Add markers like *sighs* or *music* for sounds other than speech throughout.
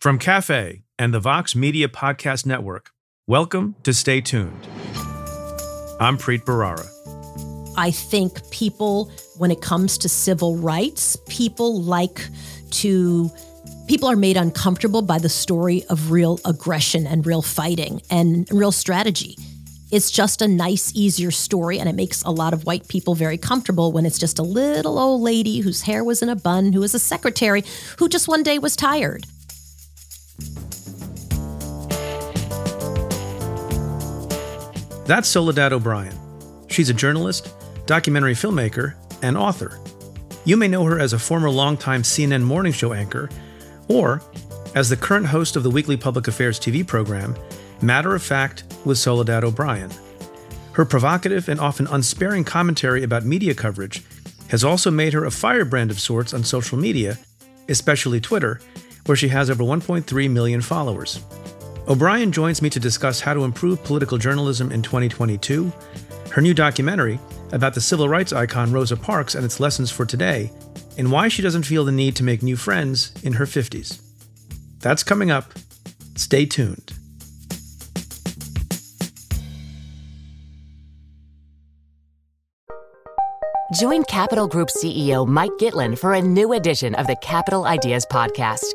From Cafe and the Vox Media Podcast Network, welcome to Stay Tuned. I'm Preet Bharara. I think people, when it comes to civil rights, people like to, people are made uncomfortable by the story of real aggression and real fighting and real strategy. It's just a nice, easier story, and it makes a lot of white people very comfortable when it's just a little old lady whose hair was in a bun, who was a secretary, who just one day was tired. That's Soledad O'Brien. She's a journalist, documentary filmmaker, and author. You may know her as a former longtime CNN morning show anchor, or as the current host of the weekly public affairs TV program, Matter of Fact with Soledad O'Brien. Her provocative and often unsparing commentary about media coverage has also made her a firebrand of sorts on social media, especially Twitter, where she has over 1.3 million followers. O'Brien joins me to discuss how to improve political journalism in 2022, her new documentary about the civil rights icon Rosa Parks and its lessons for today, and why she doesn't feel the need to make new friends in her 50s. That's coming up. Stay tuned. Join Capital Group CEO Mike Gitlin for a new edition of the Capital Ideas Podcast.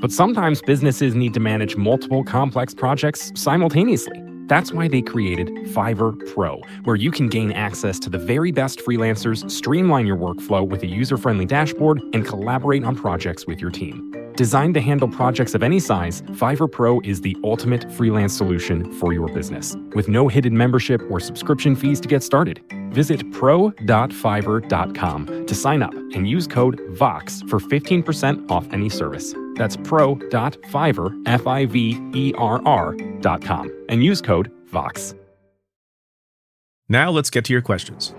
But sometimes businesses need to manage multiple complex projects simultaneously. That's why they created Fiverr Pro, where you can gain access to the very best freelancers, streamline your workflow with a user friendly dashboard, and collaborate on projects with your team. Designed to handle projects of any size, Fiverr Pro is the ultimate freelance solution for your business, with no hidden membership or subscription fees to get started. Visit pro.fiverr.com to sign up and use code VOX for 15% off any service. That's pro.fiverr, F-I-V-E-R-R.com, and use code VOX. Now let's get to your questions.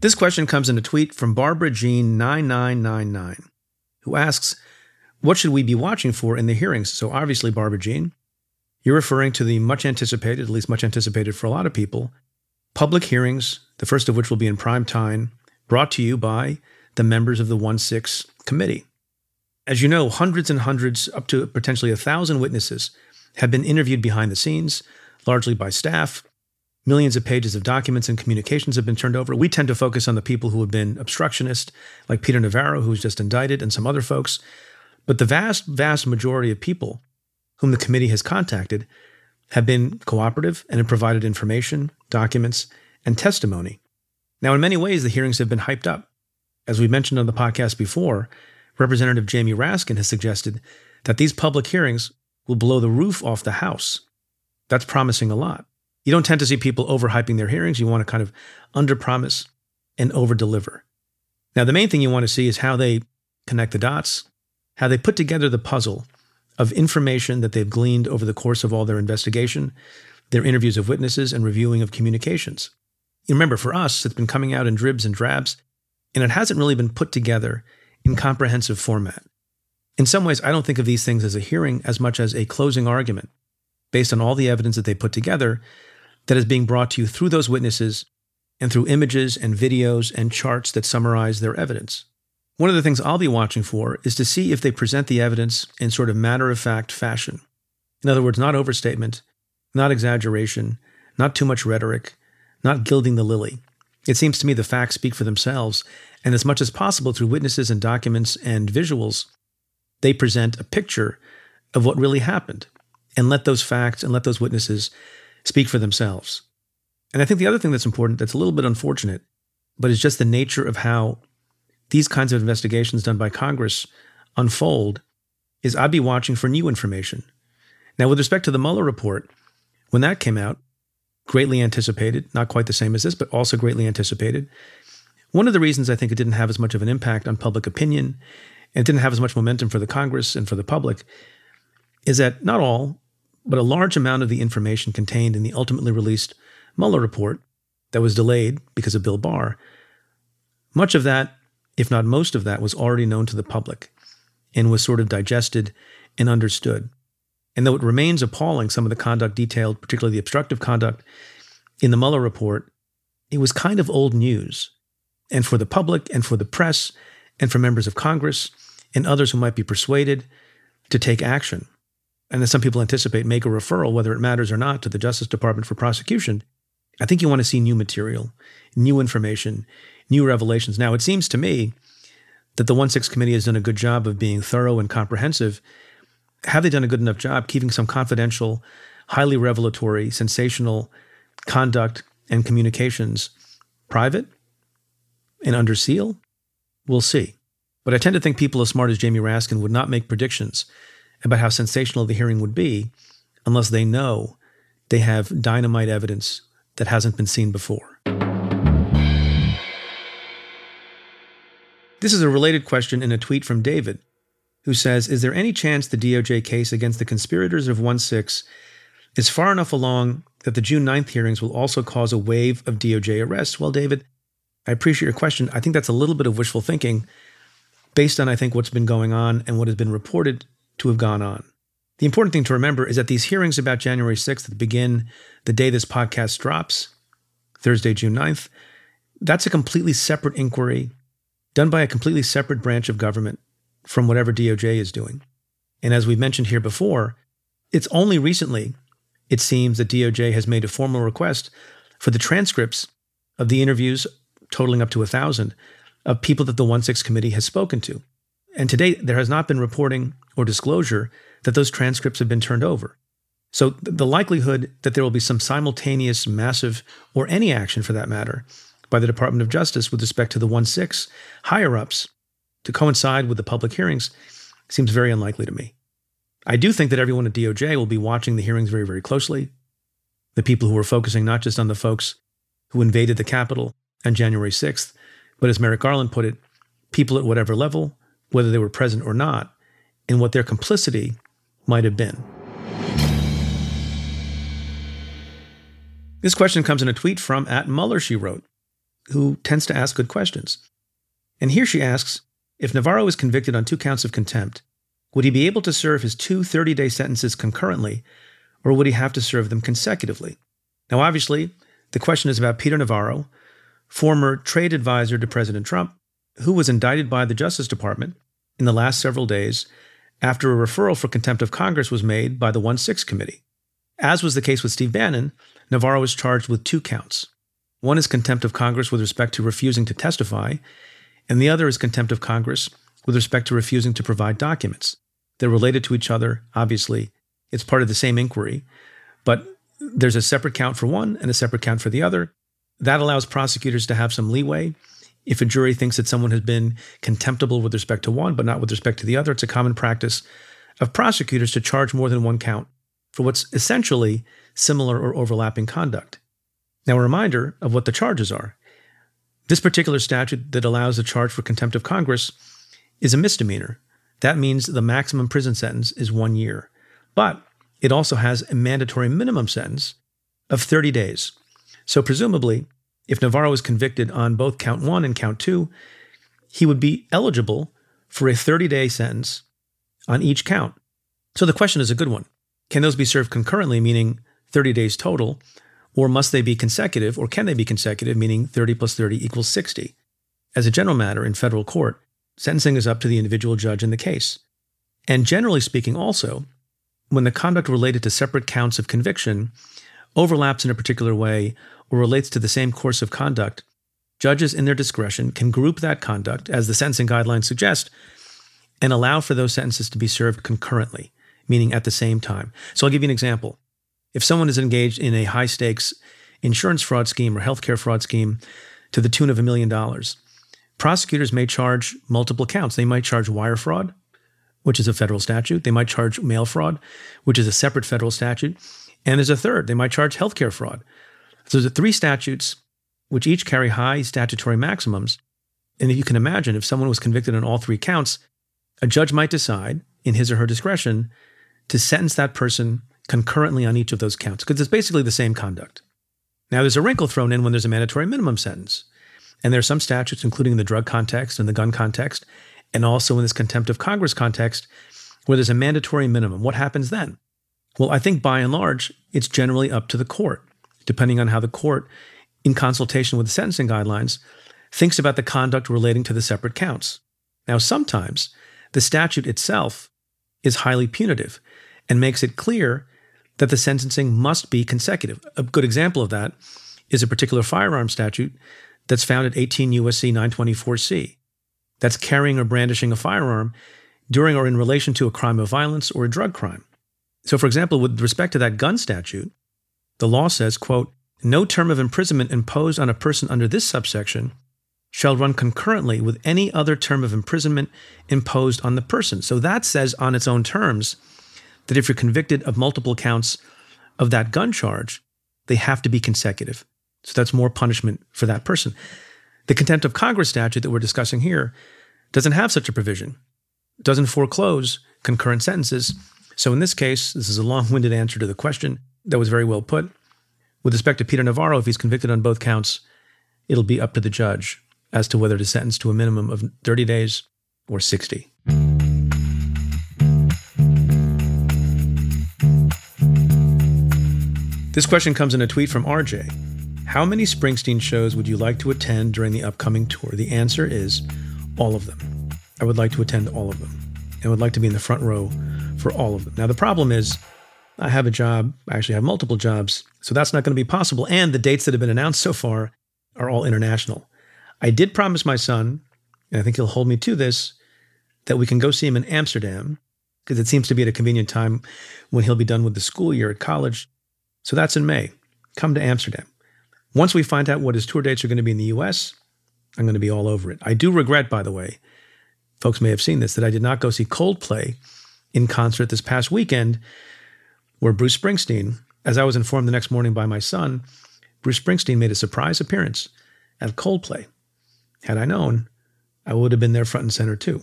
This question comes in a tweet from Barbara Jean 9999, who asks, What should we be watching for in the hearings? So obviously, Barbara Jean, you're referring to the much anticipated, at least much anticipated for a lot of people, public hearings, the first of which will be in prime time, brought to you by the members of the 1 6 committee. As you know, hundreds and hundreds, up to potentially a thousand witnesses, have been interviewed behind the scenes, largely by staff. Millions of pages of documents and communications have been turned over. We tend to focus on the people who have been obstructionist, like Peter Navarro, who was just indicted, and some other folks. But the vast, vast majority of people whom the committee has contacted have been cooperative and have provided information, documents, and testimony. Now, in many ways, the hearings have been hyped up. As we mentioned on the podcast before, Representative Jamie Raskin has suggested that these public hearings will blow the roof off the House. That's promising a lot. You don't tend to see people overhyping their hearings. You want to kind of underpromise and overdeliver. Now, the main thing you want to see is how they connect the dots, how they put together the puzzle of information that they've gleaned over the course of all their investigation, their interviews of witnesses, and reviewing of communications. You remember, for us, it's been coming out in dribs and drabs, and it hasn't really been put together in comprehensive format. In some ways, I don't think of these things as a hearing as much as a closing argument based on all the evidence that they put together that is being brought to you through those witnesses and through images and videos and charts that summarize their evidence. One of the things I'll be watching for is to see if they present the evidence in sort of matter of fact fashion. In other words, not overstatement, not exaggeration, not too much rhetoric, not gilding the lily. It seems to me the facts speak for themselves, and as much as possible through witnesses and documents and visuals, they present a picture of what really happened and let those facts and let those witnesses speak for themselves. And I think the other thing that's important, that's a little bit unfortunate, but is just the nature of how these kinds of investigations done by Congress unfold, is I'd be watching for new information. Now, with respect to the Mueller report, when that came out, greatly anticipated, not quite the same as this, but also greatly anticipated. One of the reasons I think it didn't have as much of an impact on public opinion and didn't have as much momentum for the Congress and for the public, is that not all, but a large amount of the information contained in the ultimately released Mueller report that was delayed because of Bill Barr, much of that, if not most of that, was already known to the public and was sort of digested and understood. And though it remains appalling, some of the conduct detailed, particularly the obstructive conduct in the Mueller report, it was kind of old news. And for the public and for the press and for members of Congress and others who might be persuaded to take action, and as some people anticipate, make a referral, whether it matters or not, to the Justice Department for prosecution, I think you want to see new material, new information, new revelations. Now, it seems to me that the 1 6 committee has done a good job of being thorough and comprehensive. Have they done a good enough job keeping some confidential, highly revelatory, sensational conduct and communications private and under seal? We'll see. But I tend to think people as smart as Jamie Raskin would not make predictions about how sensational the hearing would be unless they know they have dynamite evidence that hasn't been seen before. This is a related question in a tweet from David, who says Is there any chance the DOJ case against the conspirators of 1 6 is far enough along that the June 9th hearings will also cause a wave of DOJ arrests? Well, David, I appreciate your question. I think that's a little bit of wishful thinking based on, I think, what's been going on and what has been reported to have gone on. The important thing to remember is that these hearings about January 6th that begin the day this podcast drops, Thursday, June 9th, that's a completely separate inquiry done by a completely separate branch of government from whatever DOJ is doing. And as we've mentioned here before, it's only recently, it seems, that DOJ has made a formal request for the transcripts of the interviews, totaling up to a thousand, of people that the 1 6 committee has spoken to. And to date, there has not been reporting or disclosure that those transcripts have been turned over. So the likelihood that there will be some simultaneous, massive, or any action for that matter, by the Department of Justice with respect to the 1 6 higher ups to coincide with the public hearings seems very unlikely to me. I do think that everyone at DOJ will be watching the hearings very, very closely. The people who are focusing not just on the folks who invaded the Capitol on January 6th, but as Merrick Garland put it, people at whatever level, whether they were present or not, and what their complicity might have been. This question comes in a tweet from at Mueller, she wrote who tends to ask good questions. And here she asks if Navarro is convicted on two counts of contempt, would he be able to serve his two 30 day sentences concurrently, or would he have to serve them consecutively? Now, obviously, the question is about Peter Navarro, former trade advisor to President Trump, who was indicted by the Justice Department in the last several days after a referral for contempt of Congress was made by the 1 6 committee. As was the case with Steve Bannon, Navarro was charged with two counts one is contempt of Congress with respect to refusing to testify, and the other is contempt of Congress with respect to refusing to provide documents. They're related to each other, obviously. It's part of the same inquiry, but there's a separate count for one and a separate count for the other. That allows prosecutors to have some leeway. If a jury thinks that someone has been contemptible with respect to one, but not with respect to the other, it's a common practice of prosecutors to charge more than one count for what's essentially similar or overlapping conduct. Now, a reminder of what the charges are. This particular statute that allows the charge for contempt of Congress is a misdemeanor. That means the maximum prison sentence is one year. But it also has a mandatory minimum sentence of 30 days. So, presumably, if Navarro is convicted on both count one and count two, he would be eligible for a 30 day sentence on each count. So, the question is a good one. Can those be served concurrently, meaning 30 days total, or must they be consecutive, or can they be consecutive, meaning 30 plus 30 equals 60? As a general matter in federal court, sentencing is up to the individual judge in the case. And generally speaking, also, when the conduct related to separate counts of conviction overlaps in a particular way or relates to the same course of conduct, judges in their discretion can group that conduct, as the sentencing guidelines suggest, and allow for those sentences to be served concurrently, meaning at the same time. So I'll give you an example. If someone is engaged in a high stakes insurance fraud scheme or healthcare fraud scheme to the tune of a million dollars, prosecutors may charge multiple counts. They might charge wire fraud, which is a federal statute. They might charge mail fraud, which is a separate federal statute. And there's a third. They might charge healthcare fraud. So there's three statutes which each carry high statutory maximums. And you can imagine if someone was convicted on all three counts, a judge might decide, in his or her discretion, to sentence that person concurrently on each of those counts, because it's basically the same conduct. Now, there's a wrinkle thrown in when there's a mandatory minimum sentence. And there are some statutes, including the drug context and the gun context, and also in this contempt of Congress context, where there's a mandatory minimum. What happens then? Well, I think by and large, it's generally up to the court, depending on how the court, in consultation with the sentencing guidelines, thinks about the conduct relating to the separate counts. Now, sometimes the statute itself is highly punitive and makes it clear that the sentencing must be consecutive. A good example of that is a particular firearm statute that's found at 18 USC 924C. That's carrying or brandishing a firearm during or in relation to a crime of violence or a drug crime. So, for example, with respect to that gun statute, the law says, quote, no term of imprisonment imposed on a person under this subsection shall run concurrently with any other term of imprisonment imposed on the person. So that says on its own terms that if you're convicted of multiple counts of that gun charge, they have to be consecutive. So that's more punishment for that person. The contempt of Congress statute that we're discussing here doesn't have such a provision, it doesn't foreclose concurrent sentences. So in this case, this is a long winded answer to the question that was very well put. With respect to Peter Navarro, if he's convicted on both counts, it'll be up to the judge as to whether to sentence to a minimum of 30 days or 60. This question comes in a tweet from RJ. How many Springsteen shows would you like to attend during the upcoming tour? The answer is all of them. I would like to attend all of them and would like to be in the front row for all of them. Now, the problem is I have a job, I actually have multiple jobs, so that's not going to be possible. And the dates that have been announced so far are all international. I did promise my son, and I think he'll hold me to this, that we can go see him in Amsterdam because it seems to be at a convenient time when he'll be done with the school year at college so that's in May. Come to Amsterdam. Once we find out what his tour dates are going to be in the US, I'm going to be all over it. I do regret, by the way, folks may have seen this, that I did not go see Coldplay in concert this past weekend, where Bruce Springsteen, as I was informed the next morning by my son, Bruce Springsteen made a surprise appearance at Coldplay. Had I known, I would have been there front and center too.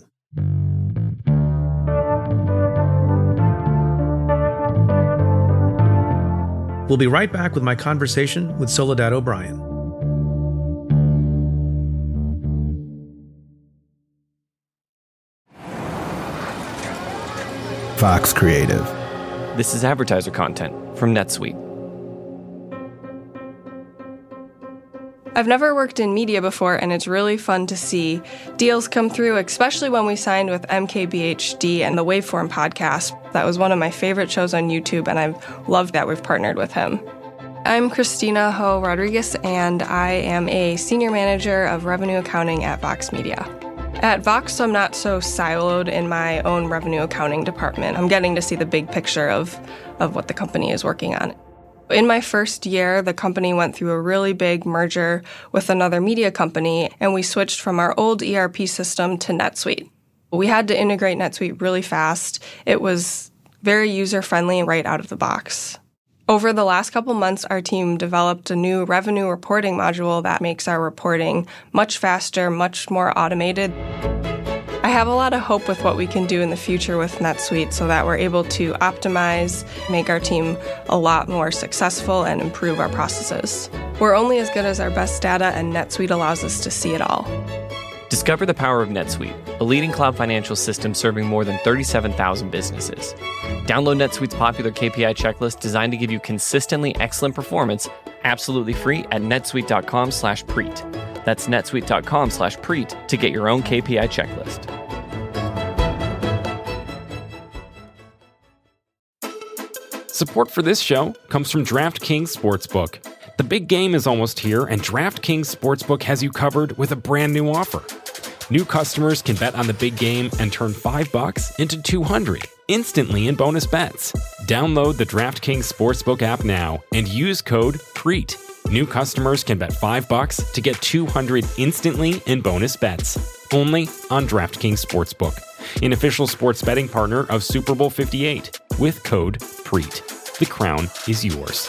We'll be right back with my conversation with Soledad O'Brien. Vox Creative. This is advertiser content from NetSuite. I've never worked in media before, and it's really fun to see deals come through, especially when we signed with MKBHD and the Waveform podcast. That was one of my favorite shows on YouTube, and I've loved that we've partnered with him. I'm Christina Ho Rodriguez, and I am a senior manager of revenue accounting at Vox Media. At Vox, I'm not so siloed in my own revenue accounting department. I'm getting to see the big picture of, of what the company is working on. In my first year, the company went through a really big merger with another media company, and we switched from our old ERP system to NetSuite. We had to integrate NetSuite really fast. It was very user friendly right out of the box. Over the last couple months, our team developed a new revenue reporting module that makes our reporting much faster, much more automated. I have a lot of hope with what we can do in the future with NetSuite so that we're able to optimize, make our team a lot more successful, and improve our processes. We're only as good as our best data, and NetSuite allows us to see it all. Discover the power of NetSuite, a leading cloud financial system serving more than 37,000 businesses. Download NetSuite's popular KPI checklist designed to give you consistently excellent performance absolutely free at netsuite.com slash preet. That's netsuite.com slash preet to get your own KPI checklist. Support for this show comes from DraftKings Sportsbook. The big game is almost here, and DraftKings Sportsbook has you covered with a brand new offer. New customers can bet on the big game and turn 5 bucks into 200 instantly in bonus bets. Download the DraftKings Sportsbook app now and use code PREET New customers can bet 5 bucks to get 200 instantly in bonus bets. Only on DraftKings Sportsbook, an official sports betting partner of Super Bowl 58 with code PREET. The crown is yours.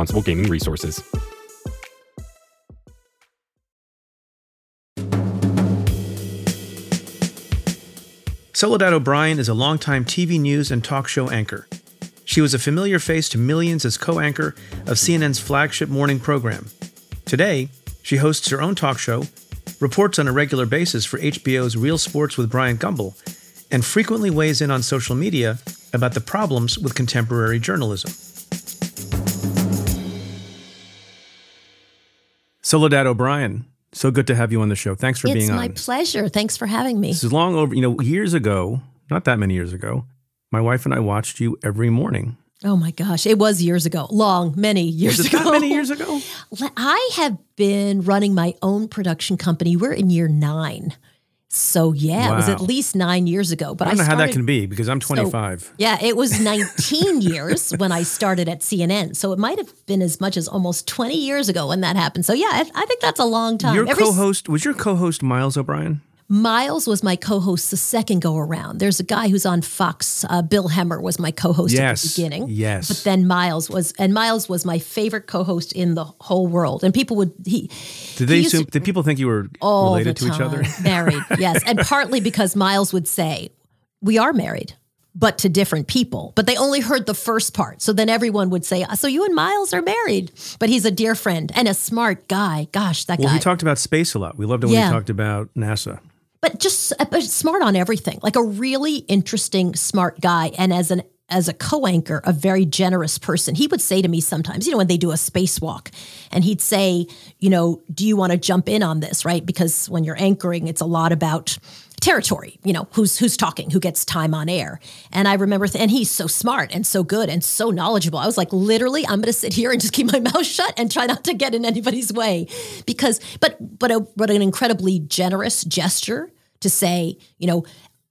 responsible gaming resources. Soledad O'Brien is a longtime TV news and talk show anchor. She was a familiar face to millions as co anchor of CNN's flagship morning program. Today, she hosts her own talk show, reports on a regular basis for HBO's Real Sports with Bryant Gumbel, and frequently weighs in on social media about the problems with contemporary journalism. Soledad O'Brien, so good to have you on the show. Thanks for it's being on. It's my pleasure. Thanks for having me. This is long over, you know, years ago, not that many years ago, my wife and I watched you every morning. Oh my gosh, it was years ago. Long, many years ago. that many years ago? *laughs* I have been running my own production company. We're in year nine. So yeah, it was at least nine years ago. But I don't know how that can be because I'm 25. Yeah, it was *laughs* 19 years when I started at CNN. So it might have been as much as almost 20 years ago when that happened. So yeah, I, I think that's a long time. Your Every- co-host was your co-host Miles O'Brien. Miles was my co-host the second go around. There's a guy who's on Fox. Uh, Bill Hemmer was my co-host at the beginning. yes. but then Miles was, and Miles was my favorite co-host in the whole world. And people would he Did they he assume, to- did people think you were all related to each other? married, *laughs* yes, and partly because Miles would say we are married. But to different people. But they only heard the first part. So then everyone would say, So you and Miles are married. But he's a dear friend and a smart guy. Gosh, that Well, guy. he talked about space a lot. We loved it when Yeah. he talked about NASA. But just uh, smart on everything like a really interesting smart guy. And as an as a co-anchor a very generous person he would say to me sometimes you know when they do a spacewalk and he'd say you know do you want to jump in on this? Right? Because when you're anchoring it's a lot about territory you know who's who's talking who gets time on air. And i remember th- and he's so smart and so good and so knowledgeable. I was like literally i'm going to sit here and just keep my *laughs* mouth shut and try not to get in anybody's way. Because but but a, but an incredibly generous gesture to say you know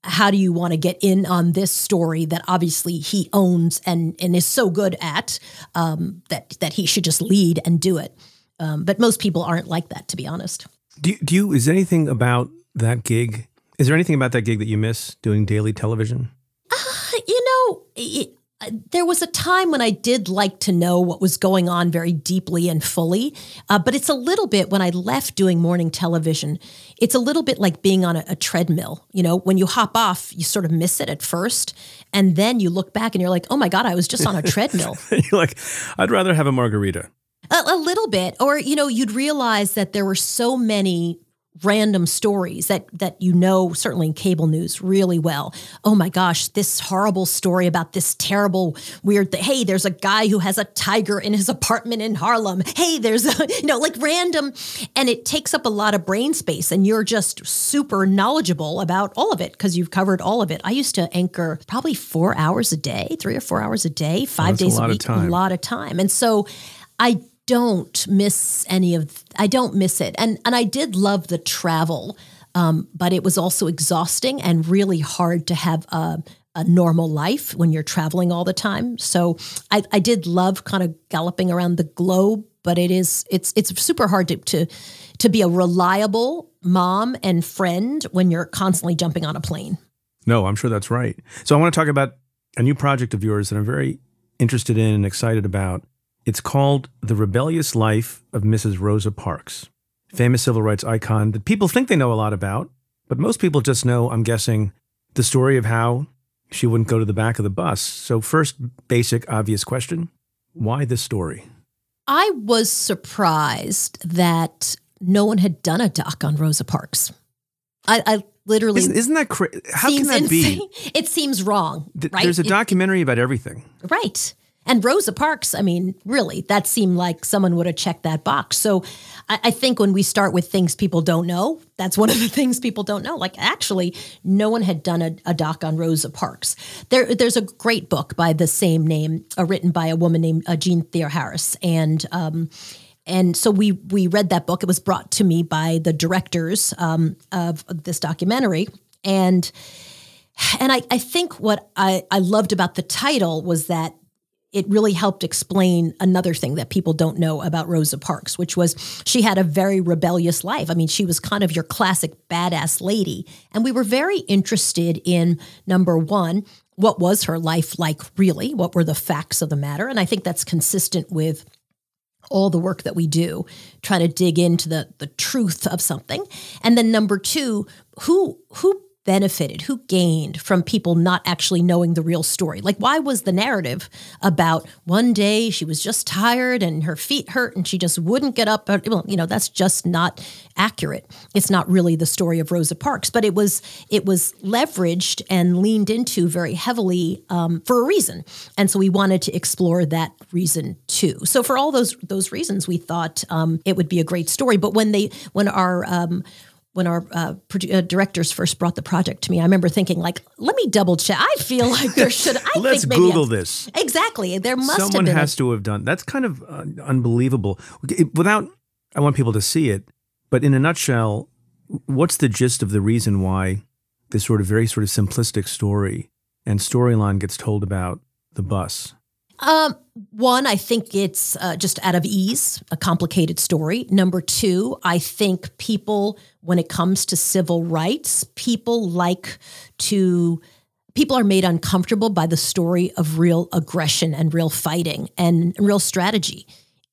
how do you want to get in on this story that obviously he owns and and is so good at um, that that he should just lead and do it. Um, but most people aren't like that to be honest. Do you, do you, is anything about that gig? Is there anything about that gig that you miss doing daily television? you know, it, uh, there was a time when I did like to know what was going on very deeply and fully, uh, but it's a little bit when I left doing morning television. It's a little bit like being on a, a treadmill. You know, when you hop off, you sort of miss it at first, and then you look back and you're like, "Oh my god, I was just on a *laughs* treadmill." *laughs* You're like, I'd rather have a margarita. a, a little bit or you know you'd realize that there were so many random stories that that you know certainly in cable news really well. Oh my gosh this horrible story about this terrible weird thing hey there's a guy who has a tiger in his apartment in harlem. Hey there's a *laughs* you know like random and it takes up a lot of brain space and you're just super knowledgeable about all of it because you've covered all of it. I used to anchor probably four hours a day three or four hours a day five that's a days lot a of week a lot of time. And so I don't miss any of I don't miss it. And and I did love the travel. Um, but it was also exhausting and really hard to have a, a normal life when you're traveling all the time. So I, I did love kind of galloping around the globe, but it is it's it's super hard to to to be a reliable mom and friend when you're constantly jumping on a plane. No, I'm sure that's right. So I want to talk about a new project of yours that I'm very interested in and excited about. It's called The Rebellious Life of Mrs. Rosa Parks, famous civil rights icon that people think they know a lot about, but most people just know, I'm guessing, the story of how she wouldn't go to the back of the bus. So, first, basic, obvious question why this story? I was surprised that no one had done a doc on Rosa Parks. I, I literally Isn't, isn't that crazy? How can that be? It seems wrong, Th- right? There's a It- documentary about everything. right? And Rosa Parks, I mean, really, that seemed like someone would have checked that box. So I, I think when we start with things people don't know, that's one of the *laughs* things people don't know. Like, actually, no one had done a, a doc on Rosa Parks. There, there's a great book by the same name, uh, written by a woman named uh, Jeanne Theoharis, and um, and so we we read that book. It was brought to me by the directors um, of this documentary, and and I, I think what I, I loved about the title was that it really helped explain another thing that people don't know about Rosa Parks, which was she had a very rebellious life. I mean, she was kind of your classic badass lady. And we were very interested in number one, what was her life like really? What were the facts of the matter? And I think that's consistent with all the work that we do, try to dig into the the truth of something. And then number two, who who benefited, who gained from people not actually knowing the real story? Like, why was the narrative about one day she was just tired and her feet hurt and she just wouldn't get up? Well, you know, that's just not accurate. It's not really the story of Rosa Parks, but it was it was leveraged and leaned into very heavily um, for a reason, and so we wanted to explore that reason too. So for all those those reasons, we thought um, it would be a great story. But when they when our um, when our uh, uh, directors first brought the project to me, I remember thinking, like, let me double check. I feel like there *laughs* should. I Let's think Google this. Exactly. There must Someone has a, to have done. That's kind of uh, unbelievable. It- without, I want people to see it, but in a nutshell, what's the gist of the reason why this sort of very sort of simplistic story and storyline gets told about the bus? Um, one, I think it's uh, just out of ease, a complicated story. Number two, I think people, when it comes to civil rights, people like to, people are made uncomfortable by the story of real aggression and real fighting and real strategy.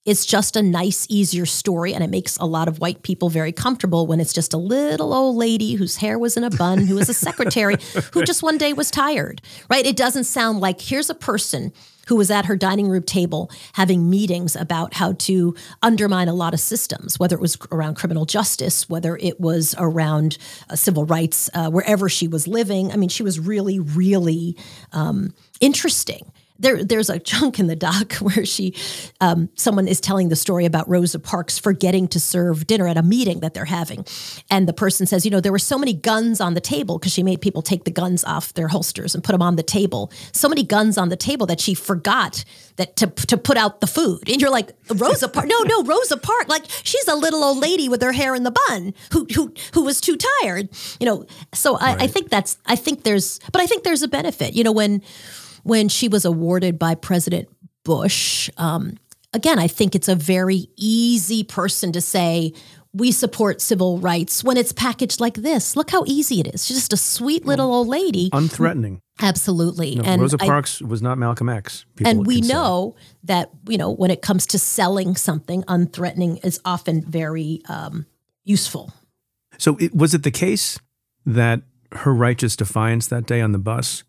It's just a nice, easier story, and it makes a lot of white people very comfortable when it's just a little old lady whose hair was in a bun, who was a secretary, *laughs* who just one day was tired, right? It doesn't sound like here's a person who was at her dining room table having meetings about how to undermine a lot of systems, whether it was around criminal justice, whether it was around uh, civil rights, uh, wherever she was living. I mean, she was really, really um, interesting there there's a chunk in the doc *laughs* where she um, someone is telling the story about Rosa Parks forgetting to serve dinner at a meeting that they're having, and the person says, you know, there were so many guns on the table because she made people take the guns off their holsters and put them on the table. So many guns on the table that she forgot that to to put out the food. And you're like, Rosa Parks? No, no, Rosa Parks. Like she's a little old lady with her hair in the bun who who who was too tired. You know, so I, I think that's I think there's but I think there's a benefit. You know, when when she was awarded by President Bush. Um, again, I think it's a very easy person to say, we support civil rights when it's packaged like this. Look how easy it is. She's just a sweet little old lady. Unthreatening. Absolutely. No, and Rosa I- Parks was not Malcolm X. people and we can say. know that, you know, when it comes to selling something, unthreatening is often very um, useful. So, it, was it the case that her righteous defiance that day on the bus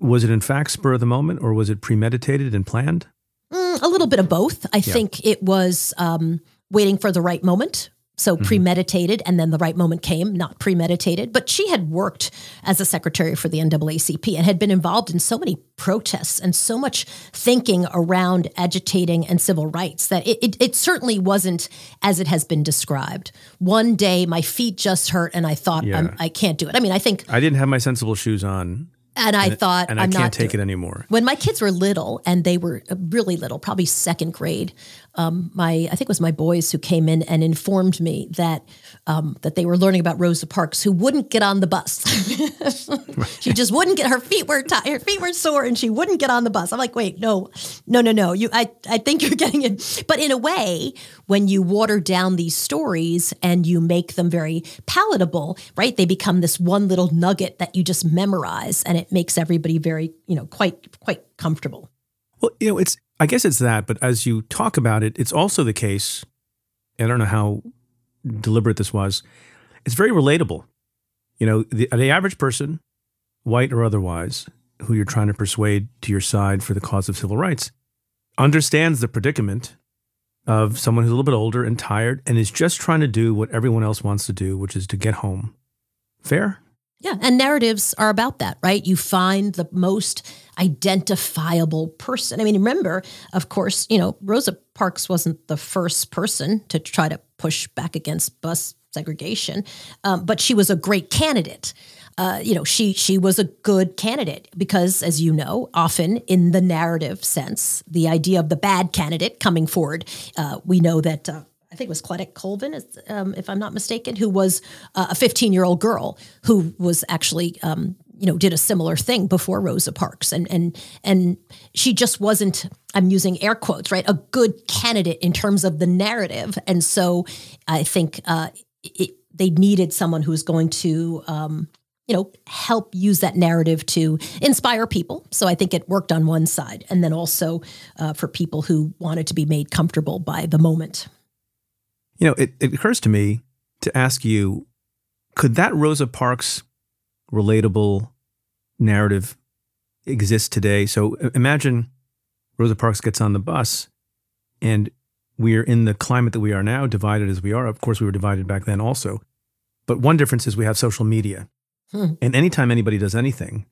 was it in fact spur of the moment, or was it premeditated and planned? Mm, a little bit of both. I think it was um, waiting for the right moment. So premeditated, and then the right moment came, not premeditated. But she had worked as a secretary for the NAACP and had been involved in so many protests and so much thinking around agitating and civil rights that it, it, it certainly wasn't as it has been described. One day, my feet just hurt, and I thought, Yeah. I'm, I can't do it. I mean, I think, I didn't have my sensible shoes on, and I thought, and I'm I can't not take doing it anymore. when my kids were little and they were really little, probably second grade, um, my I think it was my boys who came in and informed me that um, that they were learning about Rosa Parks, who wouldn't get on the bus. *laughs* she just wouldn't get her feet were ti her feet were sore, and she wouldn't get on the bus. I'm like, wait, no, no, no, no. You, I, I think you're *laughs* getting it. But in a way, when you water down these stories and you make them very palatable, right? They become this one little nugget that you just memorize, and it makes everybody very, you know, quite quite comfortable. Well, you know, it's I guess it's that, but as you talk about it, it's also the case. I don't know how deliberate this was. It's very relatable. You know, the, the average person, white or otherwise, who you're trying to persuade to your side for the cause of civil rights, understands the predicament of someone who's a little bit older and tired and is just trying to do what everyone else wants to do, which is to get home. Fair? Yeah, and narratives are about that, right? You find the most identifiable person. I mean, remember, of course, you know, Rosa Parks wasn't the first person to try to push back against bus segregation, um, but she was a great candidate. Uh, you know, she she was a good candidate because, as you know, often in the narrative sense, the idea of the bad candidate coming forward, uh, we know that. Uh, I think it was Claudette Colvin, um, if I'm not mistaken, who was uh, a 15 year old girl who was actually, um, you know, did a similar thing before Rosa Parks, and and and she just wasn't. I'm using air quotes, right? A good candidate in terms of the narrative, and so I think uh, it, they needed someone who was going to. Um, you know, help use that narrative to inspire people. So I think it worked on one side, and then also uh, for people who wanted to be made comfortable by the moment. You know, it, it occurs to me to ask you could that Rosa Parks relatable narrative exist today? So imagine Rosa Parks gets on the bus and we're in the climate that we are now, divided as we are. Of course, we were divided back then also. But one difference is we have social media. Hmm. And anytime anybody does anything,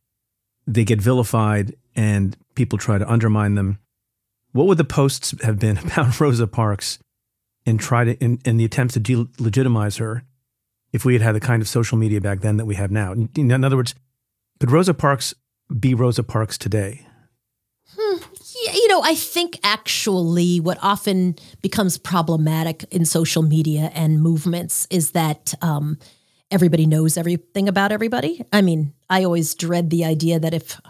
they get vilified and people try to undermine them. What would the posts have been *laughs* about Rosa Parks and try to in, in the attempts to delegitimize her if we had had the kind of social media back then that we have now. In other words, could Rosa Parks be Rosa Parks today? Hmm. Yeah, you know, I think actually what often becomes problematic in social media and movements is that um, everybody knows everything about everybody. I mean, I always dread the idea that if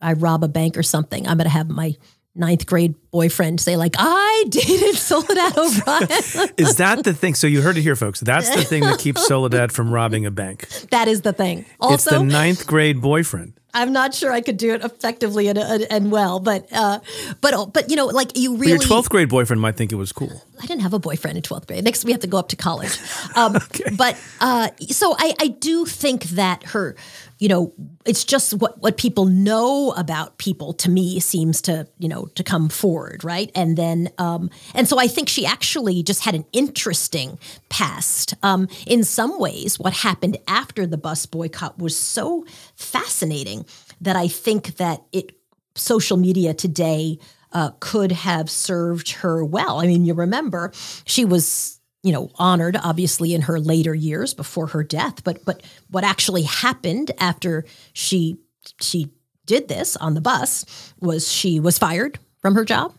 I rob a bank or something, I'm going to have my ninth grade boyfriend say like I dated *laughs* Soledad O'Brien. is that the thing? So you heard it here, folks. That's the thing that keeps Soledad from robbing a bank. That is the thing. Also, it's the ninth grade boyfriend. I'm not sure I could do it effectively and, and well, but uh, but but you know, like you really. But your 12th grade boyfriend might think it was cool. I didn't have a boyfriend in 12th grade. Next, we have to go up to college. Um, *laughs* okay. But uh, so I I do think that her you know, it's just what what people know about people to me seems to you know to come forward, right? And then um, and so I think she actually just had an interesting past. Um, in some ways, what happened after the bus boycott was so fascinating that I think that it social media today uh, could have served her well. I mean, you remember she was you know honored obviously in her later years before her death. But but what actually happened after she she did this on the bus was she was fired from her job.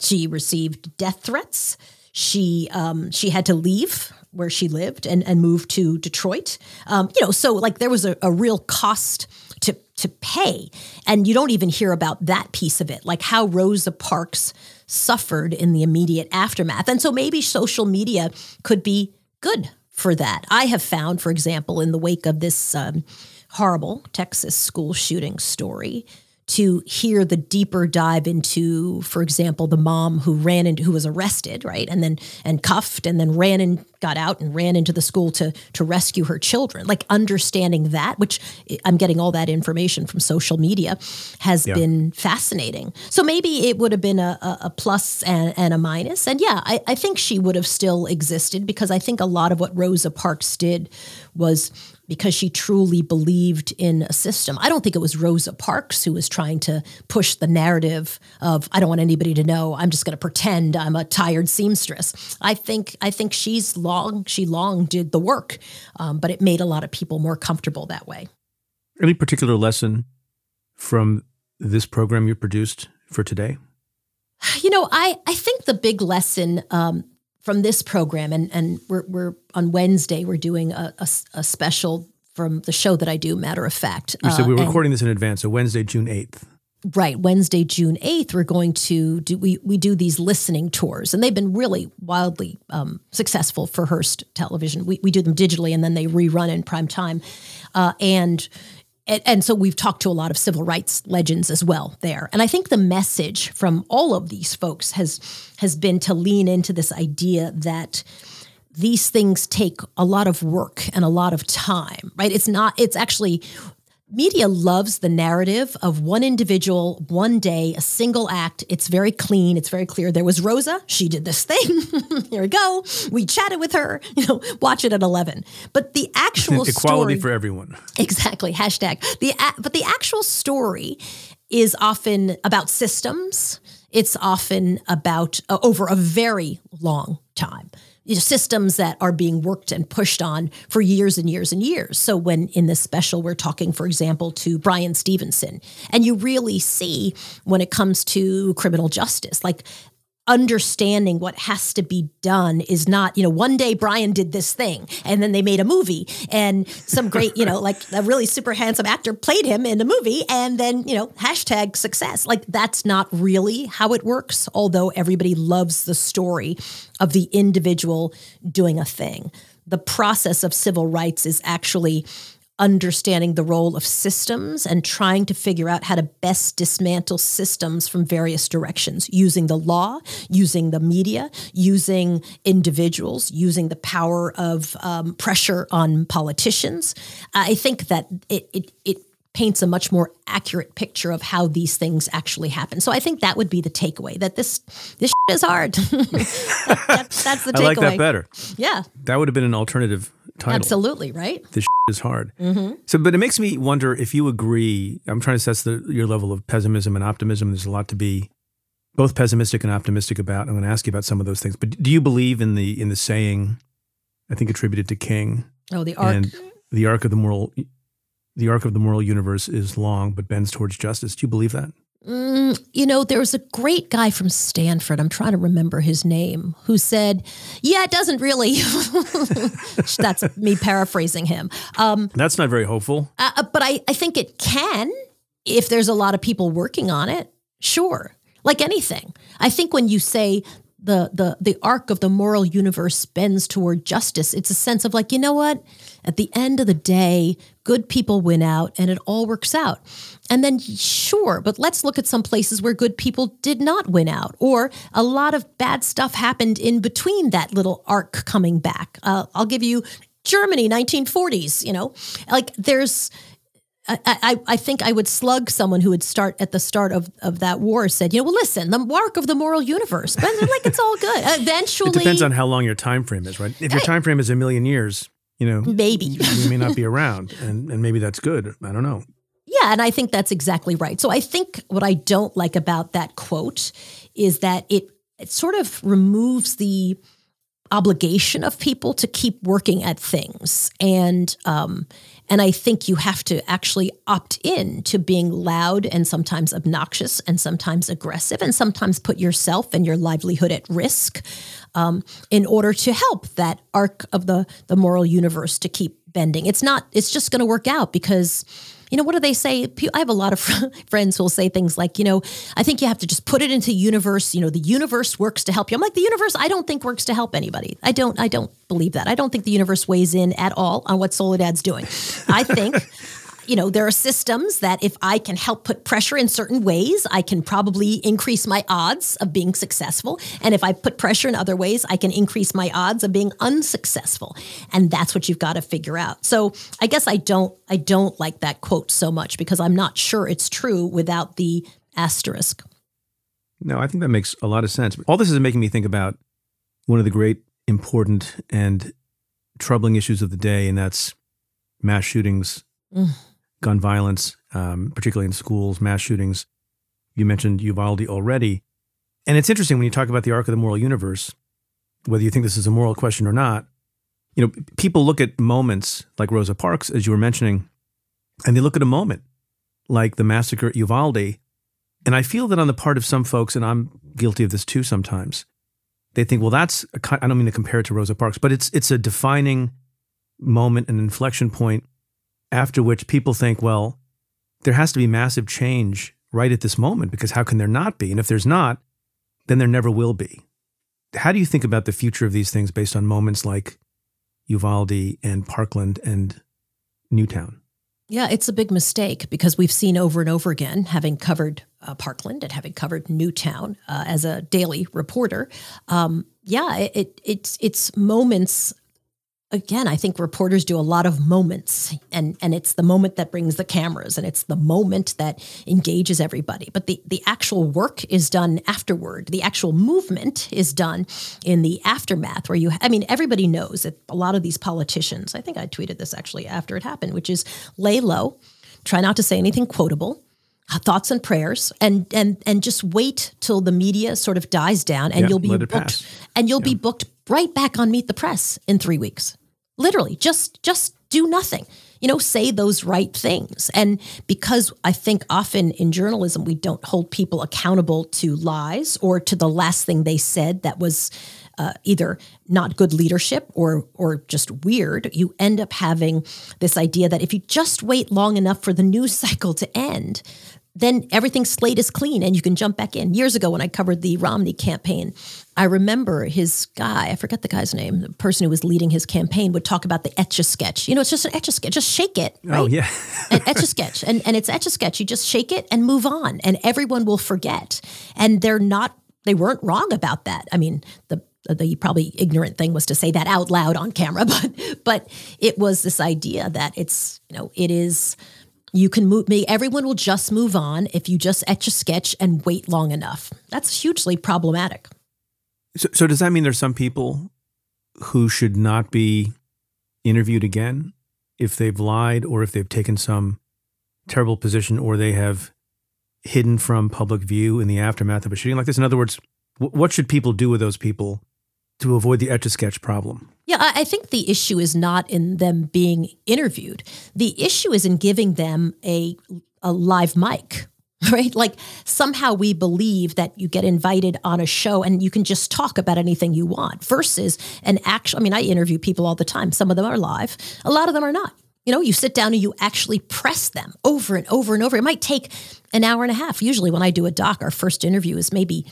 She received death threats. She um, she had to leave where she lived and and move to Detroit. Um, you know so like there was a, a real cost to to pay. And you don't even hear about that piece of it. Like how Rosa Parks suffered in the immediate aftermath. And so maybe social media could be good for that. I have found, for example, in the wake of this um, horrible Texas school shooting story, to hear the deeper dive into, for example, the mom who ran into who was arrested, right, and then and cuffed, and then ran and got out and ran into the school to to rescue her children. Like understanding that, which I'm getting all that information from social media, has yeah. been fascinating. So maybe it would have been a, a, a plus and, and, a minus. And yeah, I, I think she would have still existed because I think a lot of what Rosa Parks did was because she truly believed in a system. I don't think it was Rosa Parks who was trying to push the narrative of I don't want anybody to know. I'm just going to pretend I'm a tired seamstress. I think I think she's long she long did the work, um, but it made a lot of people more comfortable that way. Any particular lesson from this program you produced for today? You know, I I think the big lesson um, from this program, and and we're we're on Wednesday we're doing a, a, a special from the show that I do. Matter of fact, you said we're uh, recording this in advance, so Wednesday, June eighth. Right, Wednesday, June eighth, we're going to do we we do these listening tours, and they've been really wildly um, successful for Hearst Television. We we do them digitally, and then they rerun in prime time, uh, and and, and, so we've talked to a lot of civil rights legends as well there. And I think the message from all of these folks has has been to lean into this idea that these things take a lot of work and a lot of time, right? It's not it's actually media loves the narrative of one individual, one day, a single act. It's very clean. It's very clear. There was Rosa. She did this thing. *laughs* Here we go. We chatted with her. *laughs* You know, watch it at eleven. But the actual *laughs* equality story, for everyone. Exactly. Hashtag the but the actual story is often about systems. It's often about uh, over a very long time you know, systems that are being worked and pushed on for years and years and years. So when in this special we're talking, for example, to Bryan Stevenson, and you really see when it comes to criminal justice, like understanding what has to be done is not, you know, one day Bryan did this thing and then they made a movie and some great, you know, *laughs* like a really super handsome actor played him in the movie and then, you know, hashtag success. Like that's not really how it works, although everybody loves the story of the individual doing a thing. The process of civil rights is actually understanding the role of systems and trying to figure out how to best dismantle systems from various directions using the law, using the media, using individuals, using the power of um, pressure on politicians. I think that it, it, it paints a much more accurate picture of how these things actually happen. So I think that would be the takeaway that this this is hard. *laughs* that's, that's the takeaway. I like that better. Yeah. That would have been an alternative title. Absolutely, right? This is hard. Mm-hmm. So, but it makes me wonder if you agree. I'm trying to assess the, your level of pessimism and optimism. There's a lot to be both pessimistic and optimistic about. I'm going to ask you about some of those things. But do you believe in the in the saying, I think attributed to King? Oh, the arc. And the arc of the moral, the arc of the moral universe is long, but bends towards justice. Do you believe that? Mm, you know, there was a great guy from Stanford, I'm trying to remember his name, who said, Yeah, it doesn't really. *laughs* That's me paraphrasing him. Um, That's not very hopeful. Uh, uh, but I, I think it can if there's a lot of people working on it. Sure. Like anything. I think when you say the the the arc of the moral universe bends toward justice, it's a sense of like, you know what? At the end of the day, good people win out and it all works out. And then, sure, but let's look at some places where good people did not win out, or a lot of bad stuff happened in between that little arc coming back. Uh, I'll give you Germany, 1940s, you know, like there's. I, I, I, think I would slug someone who would start at the start of, of that war said, you know, well, listen, the arc of the moral universe, but like it's all good. *laughs* Eventually, it depends on how long your time frame is, right? If your time frame is a million years, you know, maybe we may not be around, *laughs* and, and maybe that's good. I don't know. Yeah, and I think that's exactly right. So I think what I don't like about that quote is that it it sort of removes the obligation of people to keep working at things and um, and I think you have to actually opt in to being loud and sometimes obnoxious and sometimes aggressive and sometimes put yourself and your livelihood at risk um, in order to help that arc of the the moral universe to keep bending. It's not. It's just going to work out because you know, what do they say? I have a lot of *laughs* friends who will say things like, you know, I think you have to just put it into universe. You know, the universe works to help you. I'm like, the universe, I don't think works to help anybody. I don't, I don't believe that. I don't think the universe weighs in at all on what Soledad's doing. I think you know, there are systems that if I can help put pressure in certain ways, I can probably increase my odds of being successful. And if I put pressure in other ways, I can increase my odds of being unsuccessful. And that's what you've got to figure out. So I guess I don't I don't like that quote so much because I'm not sure it's true without the asterisk. No, I think that makes a lot of sense. All this is making me think about one of the great important and troubling issues of the day, and that's mass shootings mm gun violence, um, particularly in schools, mass shootings. You mentioned Uvalde already. And it's interesting when you talk about the arc of the moral universe, whether you think this is a moral question or not. You know, people look at moments like Rosa Parks, as you were mentioning, and they look at a moment like the massacre at Uvalde. And I feel that on the part of some folks, and I'm guilty of this too sometimes, they think, well, that's, I don't mean to compare it to Rosa Parks, but it's, it's a defining moment, an inflection point after which people think, well, there has to be massive change right at this moment because how can there not be? And if there's not, then there never will be. How do you think about the future of these things based on moments like Uvalde and Parkland and Newtown? Yeah, it's a big mistake because we've seen over and over again, having covered uh, Parkland and having covered Newtown uh, as a daily reporter. Um, yeah, it, it, it's it's moments again, I think reporters do a lot of moments and and it's the moment that brings the cameras and it's the moment that engages everybody. But the the actual work is done afterward. The actual movement is done in the aftermath where you I mean everybody knows that a lot of these politicians, I think I tweeted this actually after it happened, which is lay low, try not to say anything quotable. Thoughts and prayers, and and and just wait till the media sort of dies down, and Yeah, you'll be booked, pass. and you'll be booked right back on Meet the Press in three weeks literally just just do nothing. You know say those right things. And because i think often in journalism we don't hold people accountable to lies or to the last thing they said that was uh, either not good leadership or or just weird you end up having this idea that if you just wait long enough for the news *laughs* cycle to end then everything's slate is clean and you can jump back in. Years ago, when I covered the Romney campaign, I remember his guy, I forget the guy's name, the person who was leading his campaign would talk about the etch a sketch. You know, it's just an etch a sketch, just shake it. Oh, right? Oh, yeah. *laughs* an etch a sketch. And, and it's etch a sketch. You just shake it and move on, and everyone will forget. And they're not, they weren't wrong about that. I mean, the the probably ignorant thing was to say that out loud on camera, *laughs* but but it was this idea that it's you know it is you can move me everyone will just move on if you just etch a sketch and wait long enough that's hugely problematic So, so does that mean there's some people who should not be interviewed again if they've lied or if they've taken some terrible position or they have hidden from public view in the aftermath of a shooting like this? In other words, wh- what should people do with those people to avoid the etch a sketch problem? yeah I, think the issue is not in them being interviewed. The issue is in giving them a a live mic *laughs* right? Like somehow we believe that you get invited on a show and you can just talk about anything you want versus an actual i mean i interview people all the time. Some of them are live a lot of them are not. You know you sit down and you actually press them over and over and over. It might take an hour and a half. Usually when i do a doc our first interview is maybe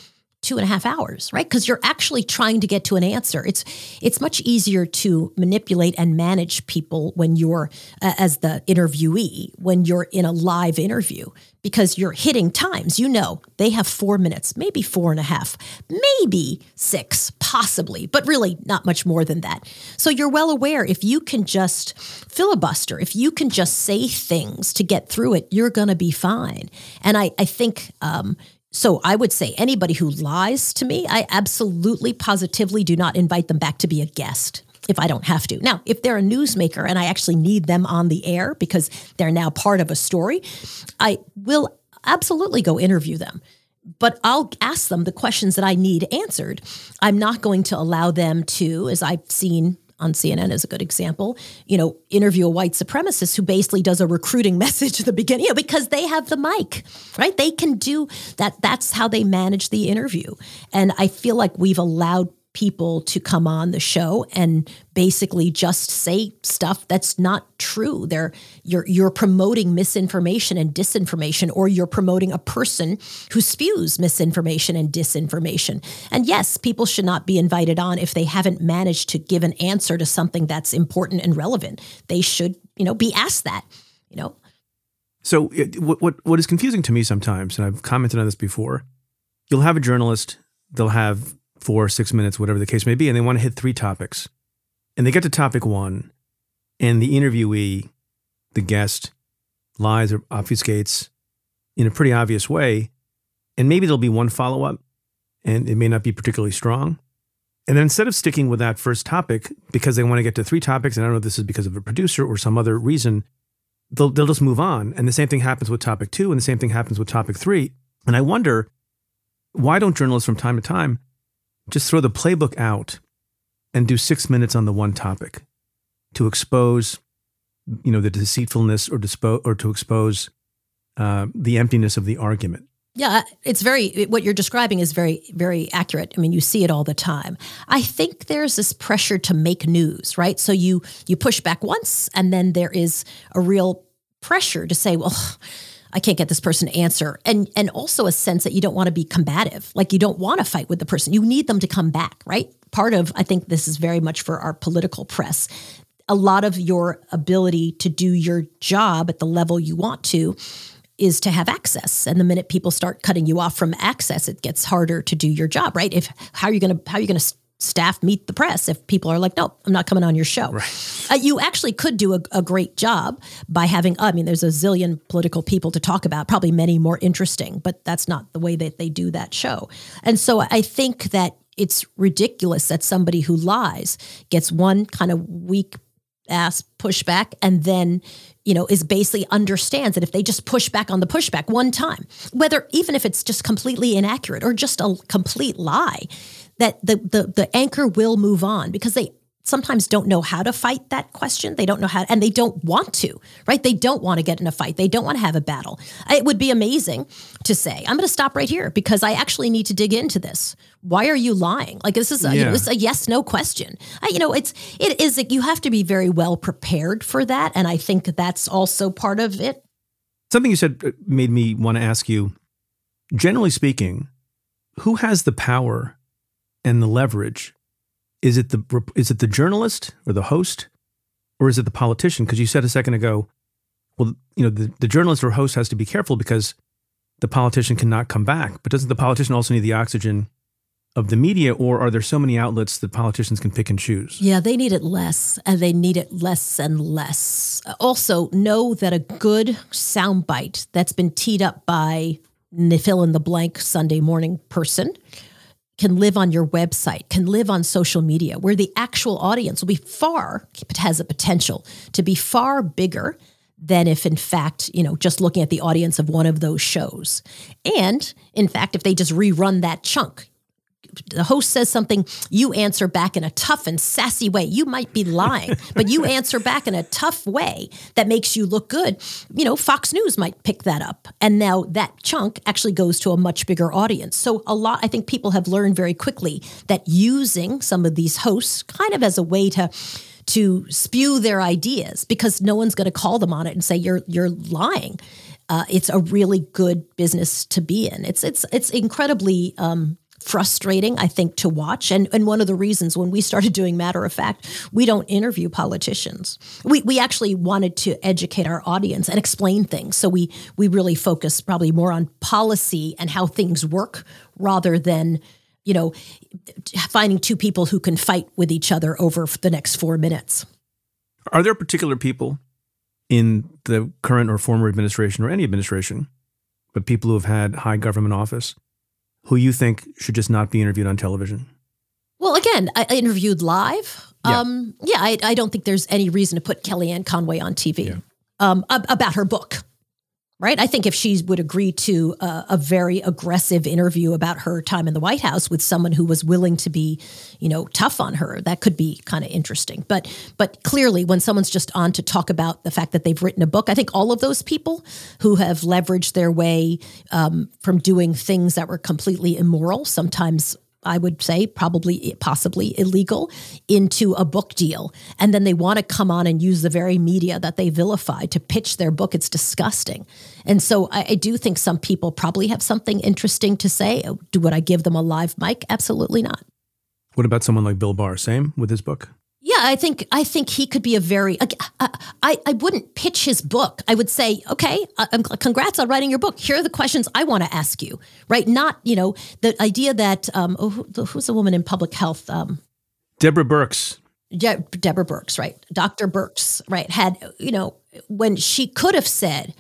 two and a half hours, right? Because you're actually trying to get to an answer. It's it's much easier to manipulate and manage people when you're uh, as the interviewee when you're in a live interview because you're hitting times. You know they have four minutes, maybe four and a half, maybe six, possibly, but really not much more than that. So you're well aware if you can just filibuster, if you can just say things to get through it, you're going to be fine. And I I think. Um, so I would say anybody who lies to me, I absolutely positively do not invite them back to be a guest if I don't have to. Now, if they're a newsmaker and I actually need them on the air because they're now part of a story, I will absolutely go interview them. But I'll ask them the questions that I need answered. I'm not going to allow them to, as I've seen on CNN is a good example, you know, interview a white supremacist who basically does a recruiting *laughs* message at the beginning you know, because they have the mic, right? They can do that. That's how they manage the interview. And I feel like we've allowed people to come on the show and basically just say stuff that's not true. They're you're you're promoting misinformation and disinformation, or you're promoting a person who spews misinformation and disinformation. And yes, people should not be invited on if they haven't managed to give an answer to something that's important and relevant. They should, you know, be asked that. You know, So, it, what, what what is confusing to me sometimes, and I've commented on this before, you'll have a journalist, they'll have four, six minutes, whatever the case may be, and they want to hit three topics. And they get to topic one, and the interviewee, the guest, lies or obfuscates in a pretty obvious way. And maybe there'll be one follow up, and it may not be particularly strong. And then instead of sticking with that first topic, because they want to get to three topics, and I don't know if this is because of a producer or some other reason, they'll, they'll just move on. And the same thing happens with topic two, and the same thing happens with topic three. And I wonder why don't journalists from time to time just throw the playbook out and do six minutes on the one topic to expose, you know, the deceitfulness or dispo- or to expose uh, the emptiness of the argument. Yeah, it's very, what you're describing is very, very accurate. I mean, you see it all the time. I think there's this pressure to make news, right? So you, you push back once and then there is a real pressure to say, well, I can't get this person to answer. And, and also a sense that you don't want to be combative. Like you don't want to fight with the person. You need them to come back, right? Part of, I think this is very much for our political press. A lot of your ability to do your job at the level you want to is to have access and the minute people start cutting you off from access it gets harder to do your job right if how are you going to how are you going to staff meet the press if people are like, no, I'm not coming on your show. Right. Uh, you actually could do a, a, great job by having, I mean, there's a zillion political people to talk about, probably many more interesting, but that's not the way that they do that show. And so I think that it's ridiculous that somebody who lies gets one kind of weak ass pushback and then you know is basically understands that if they just push back on the pushback one time whether even if it's just completely inaccurate or just a complete lie that the the the anchor will move on because they sometimes don't know how to fight that question. They don't know how, and they don't want to, right? They don't want to get in a fight. They don't want to have a battle. It would be amazing to say, I'm going to stop right here because I actually need to dig into this. Why are you lying? Like this is a, yeah. you know, this a yes no question. I, you know, it's it is you have to be very well prepared for that, and I think that's also part of it. Something you said uh, made me want to ask you. Generally speaking, who has the power and the leverage? Is it the is it the journalist or the host, or is it the politician? Because you said a second ago, well, you know, the, the journalist or host has to be careful because the politician cannot come back. But doesn't the politician also need the oxygen of the media, or are there so many outlets that politicians can pick and choose? Yeah, they need it less, and they need it less and less. Also, know that a good soundbite that's been teed up by fill in the blank Sunday morning person can live on your website, can live on social media, where the actual audience will be far, it has a potential to be far bigger than if in fact, you know, just looking at the audience of one of those shows. And in fact, if they just rerun that chunk, the host says something, you answer back in a tough and sassy way. You might be lying, *laughs* but you answer back in a tough way that makes you look good. You know, Fox News might pick that up. And now that chunk actually goes to a much bigger audience. So, a lot, I think people have learned very quickly that using some of these hosts kind of as a way to to spew their ideas because no one's going to call them on it and say you're you're lying. Uh, it's a really good business to be in. It's it's it's incredibly um, frustrating, I think, to watch. And, and one of the reasons when we started doing Matter of Fact, we don't interview politicians. We, we actually wanted to educate our audience and explain things. So we, we really focus probably more on policy and how things work rather than you know, finding two people who can fight with each other over the next four minutes. Are there particular people in the current or former administration or any administration, but people who have had high government office who you think should just not be interviewed on television? Well, again, I interviewed live. Yeah, um, yeah I, I, don't think there's any reason to put Kellyanne Conway on TV yeah. um, about her book right? I think if she would agree to a, a, very aggressive interview about her time in the White House with someone who was willing to be, you know, tough on her, that could be kind of interesting. But but clearly, when someone's just on to talk about the fact that they've written a book, I think all of those people who have leveraged their way um, from doing things that were completely immoral, sometimes I would say probably eh, possibly illegal into a book deal. And then they want to come on and use the very media that they vilify to pitch their book. It's disgusting. And so I, I do think some people probably have something interesting to say. Oh, do would I give them a live mic? Absolutely not. What about someone like Bill Barr? Same with his book? Yeah, I think I think he could be a very. Uh, I I wouldn't pitch his book. I would say, okay, uh, congrats on writing your book. Here are the questions I want to ask you. Right? Not you know the idea that um, oh, who's the woman in public health? Um, Deborah Birx. De- Deborah Birx, right? Dr. Birx, right? Had you know when she could have said,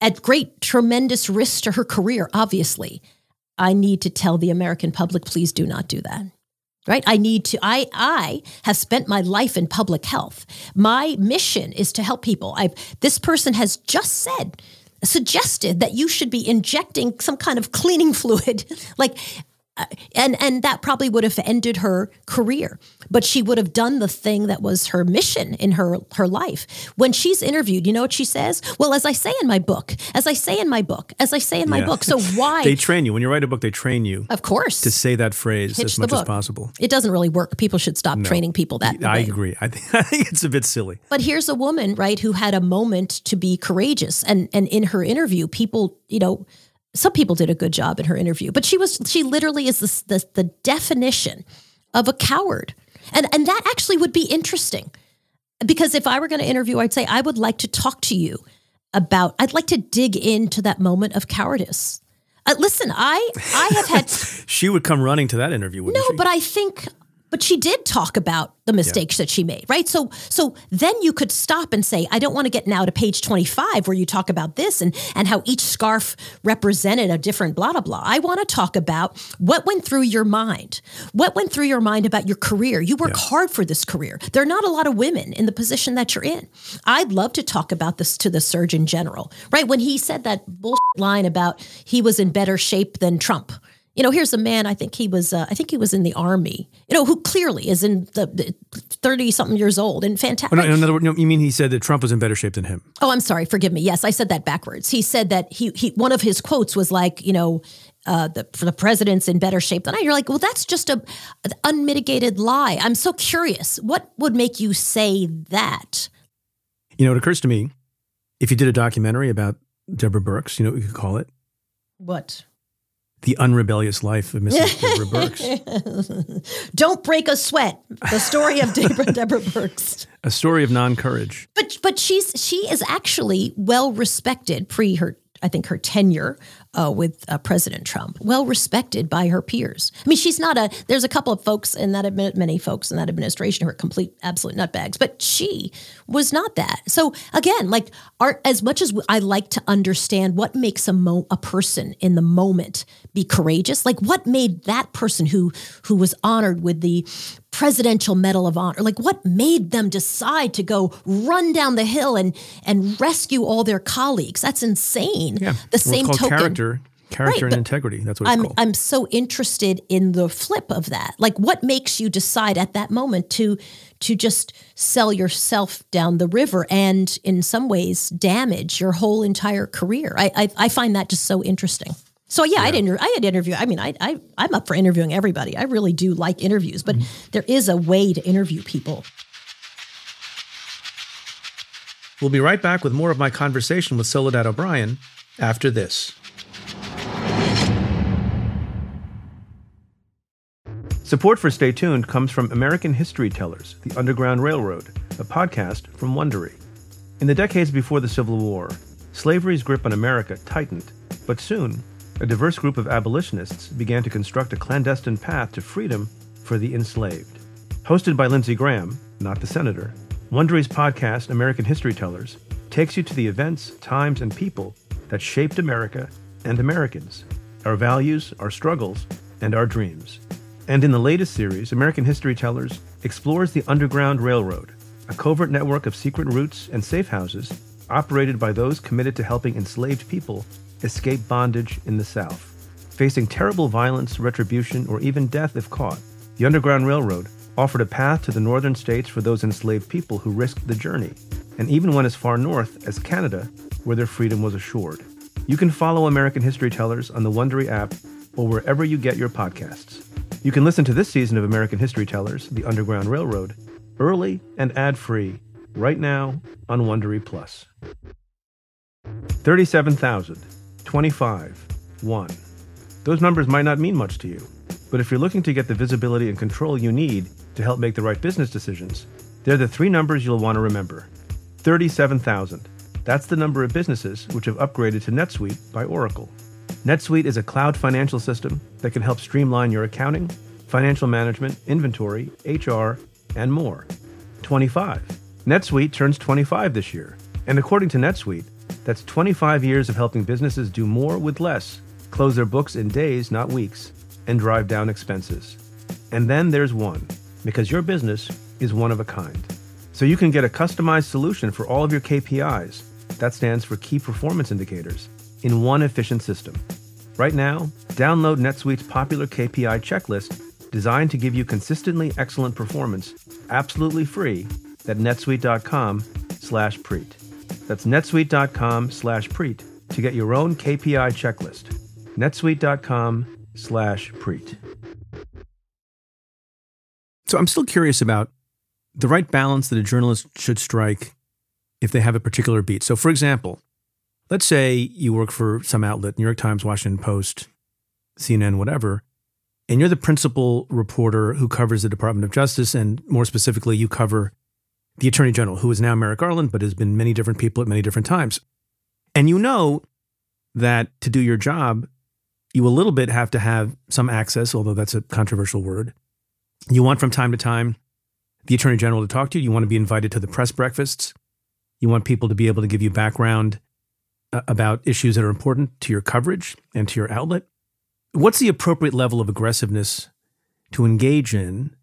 at great tremendous risk to her career, obviously, I need to tell the American public, please do not do that right? I need to i i have spent my life in public health. My mission is to help people. I've this person has just said suggested that you should be injecting some kind of cleaning *laughs* fluid. Like Uh, and and that probably would have ended her career but she would have done the thing that was her mission in her her life. When she's interviewed you know what she says? Well as i say in my book as i say in my book as i say in my yeah. book so *laughs* why they train you. When you write a book they train you of course. to say that phrase Pitch as much as possible. It doesn't really work. People should stop no. training people that i way. agree. I think, *laughs* I think it's a bit silly. But here's a woman right who had a moment to be courageous. And and in her interview people you know some people did a good job in her interview, but she was she literally is the, the, the definition of a coward. And and that actually would be interesting. Because if I were going to interview, I'd say I would like to talk to you about I'd like to dig into that moment of cowardice. Uh, listen, I I have had *laughs* she would come running to that interview, wouldn't no, she? but I think but she did talk about the mistakes yeah. that she made, right? So so then you could stop and say, I don't want to get now to page 25 where you talk about this and and how each scarf represented a different blah blah blah. I want to talk about what went through your mind. What went through your mind about your career? You work yeah. hard for this career. There are not a lot of women in the position that you're in. I'd love to talk about this to the Surgeon General, right? When he said that bullshit line about he was in better shape than Trump you know, here's a man. I think he was. Uh, I think he was in the army. You know, who clearly is in the thirty something years old and fantastic. Oh, no, in other words, no, you mean he said that Trump was in better shape than him? Oh, I'm sorry. Forgive me. Yes, I said that backwards. He said that he he one of his quotes was like, you know, uh, the, for the president's in better shape than I. You're like, well, that's just a an unmitigated lie. I'm so curious. What would make you say that? You know, it occurs to me, if you did a documentary about Deborah Birx, you know what you could call it? What? The Unrebellious Life of Mrs. Deborah *laughs* Birx. Don't break a sweat. The story of *laughs* Deborah, Deborah Birx. A story of non-courage. But but she's she is actually well respected pre her I think her tenure uh, with uh, President Trump, well respected by her peers. I mean, she's not a. There's a couple of folks in that many folks in that administration who are complete absolute nutbags, but she was not that. So again, like art, as much as I like to understand what makes a mo- a person in the moment be courageous, like what made that person who who was honored with the presidential medal of honor like what made them decide to go run down the hill and and rescue all their colleagues that's insane yeah. the same token character character right, and integrity that's what I'm, called. I'm so interested in the flip of that like what makes you decide at that moment to to just sell yourself down the river and in some ways damage your whole entire career i i, I find that just so interesting so yeah, yeah. I didn't. I had interview. I mean, I, I I'm up for interviewing everybody. I really do like interviews, but mm-hmm. there is a way to interview people. We'll be right back with more of my conversation with Soledad O'Brien after this. Support for Stay Tuned comes from American History Tellers, The Underground Railroad, a podcast from Wondery. In the decades before the Civil War, slavery's grip on America tightened, but soon a diverse group of abolitionists began to construct a clandestine path to freedom for the enslaved. Hosted by Lindsay Graham, not the senator, Wondery's podcast, American History Tellers, takes you to the events, times, and people that shaped America and Americans, our values, our struggles, and our dreams. And in the latest series, American History Tellers explores the Underground Railroad, a covert network of secret routes and safe houses operated by those committed to helping enslaved people escape bondage in the South. Facing terrible violence, retribution, or even death if caught, the Underground Railroad offered a path to the northern states for those enslaved people who risked the journey, and even went as far north as Canada, where their freedom was assured. You can follow American History Tellers on the Wondery app or wherever you get your podcasts. You can listen to this season of American History Tellers, The Underground Railroad, early and ad-free right now on Wondery Plus. 37,000 25, 1. Those numbers might not mean much to you, but if you're looking to get the visibility and control you need to help make the right business decisions, they're the three numbers you'll want to remember 37,000. That's the number of businesses which have upgraded to NetSuite by Oracle. NetSuite is a cloud financial system that can help streamline your accounting, financial management, inventory, HR, and more. 25. NetSuite turns 25 this year, and according to NetSuite, that's 25 years of helping businesses do more with less, close their books in days, not weeks, and drive down expenses. And then there's one, because your business is one of a kind. So you can get a customized solution for all of your KPIs, that stands for Key Performance Indicators, in one efficient system. Right now, download NetSuite's popular KPI checklist designed to give you consistently excellent performance absolutely free at netsuite.com slash preet. That's netsuite.com slash preet to get your own KPI checklist. netsuite.com slash preet. So I'm still curious about the right balance that a journalist should strike if they have a particular beat. So, for example, let's say you work for some outlet, New York Times, Washington Post, CNN, whatever, and you're the principal reporter who covers the Department of Justice, and more specifically, you cover the Attorney General, who is now Merrick Garland, but has been many different people at many different times. And you know that to do your job, You a little bit have to have some access, although that's a controversial word. You want from time to time the attorney general to talk to you. You want to be invited to the press breakfasts. You want people to be able to give you background about issues that are important to your coverage and to your outlet. What's the appropriate level of aggressiveness to engage in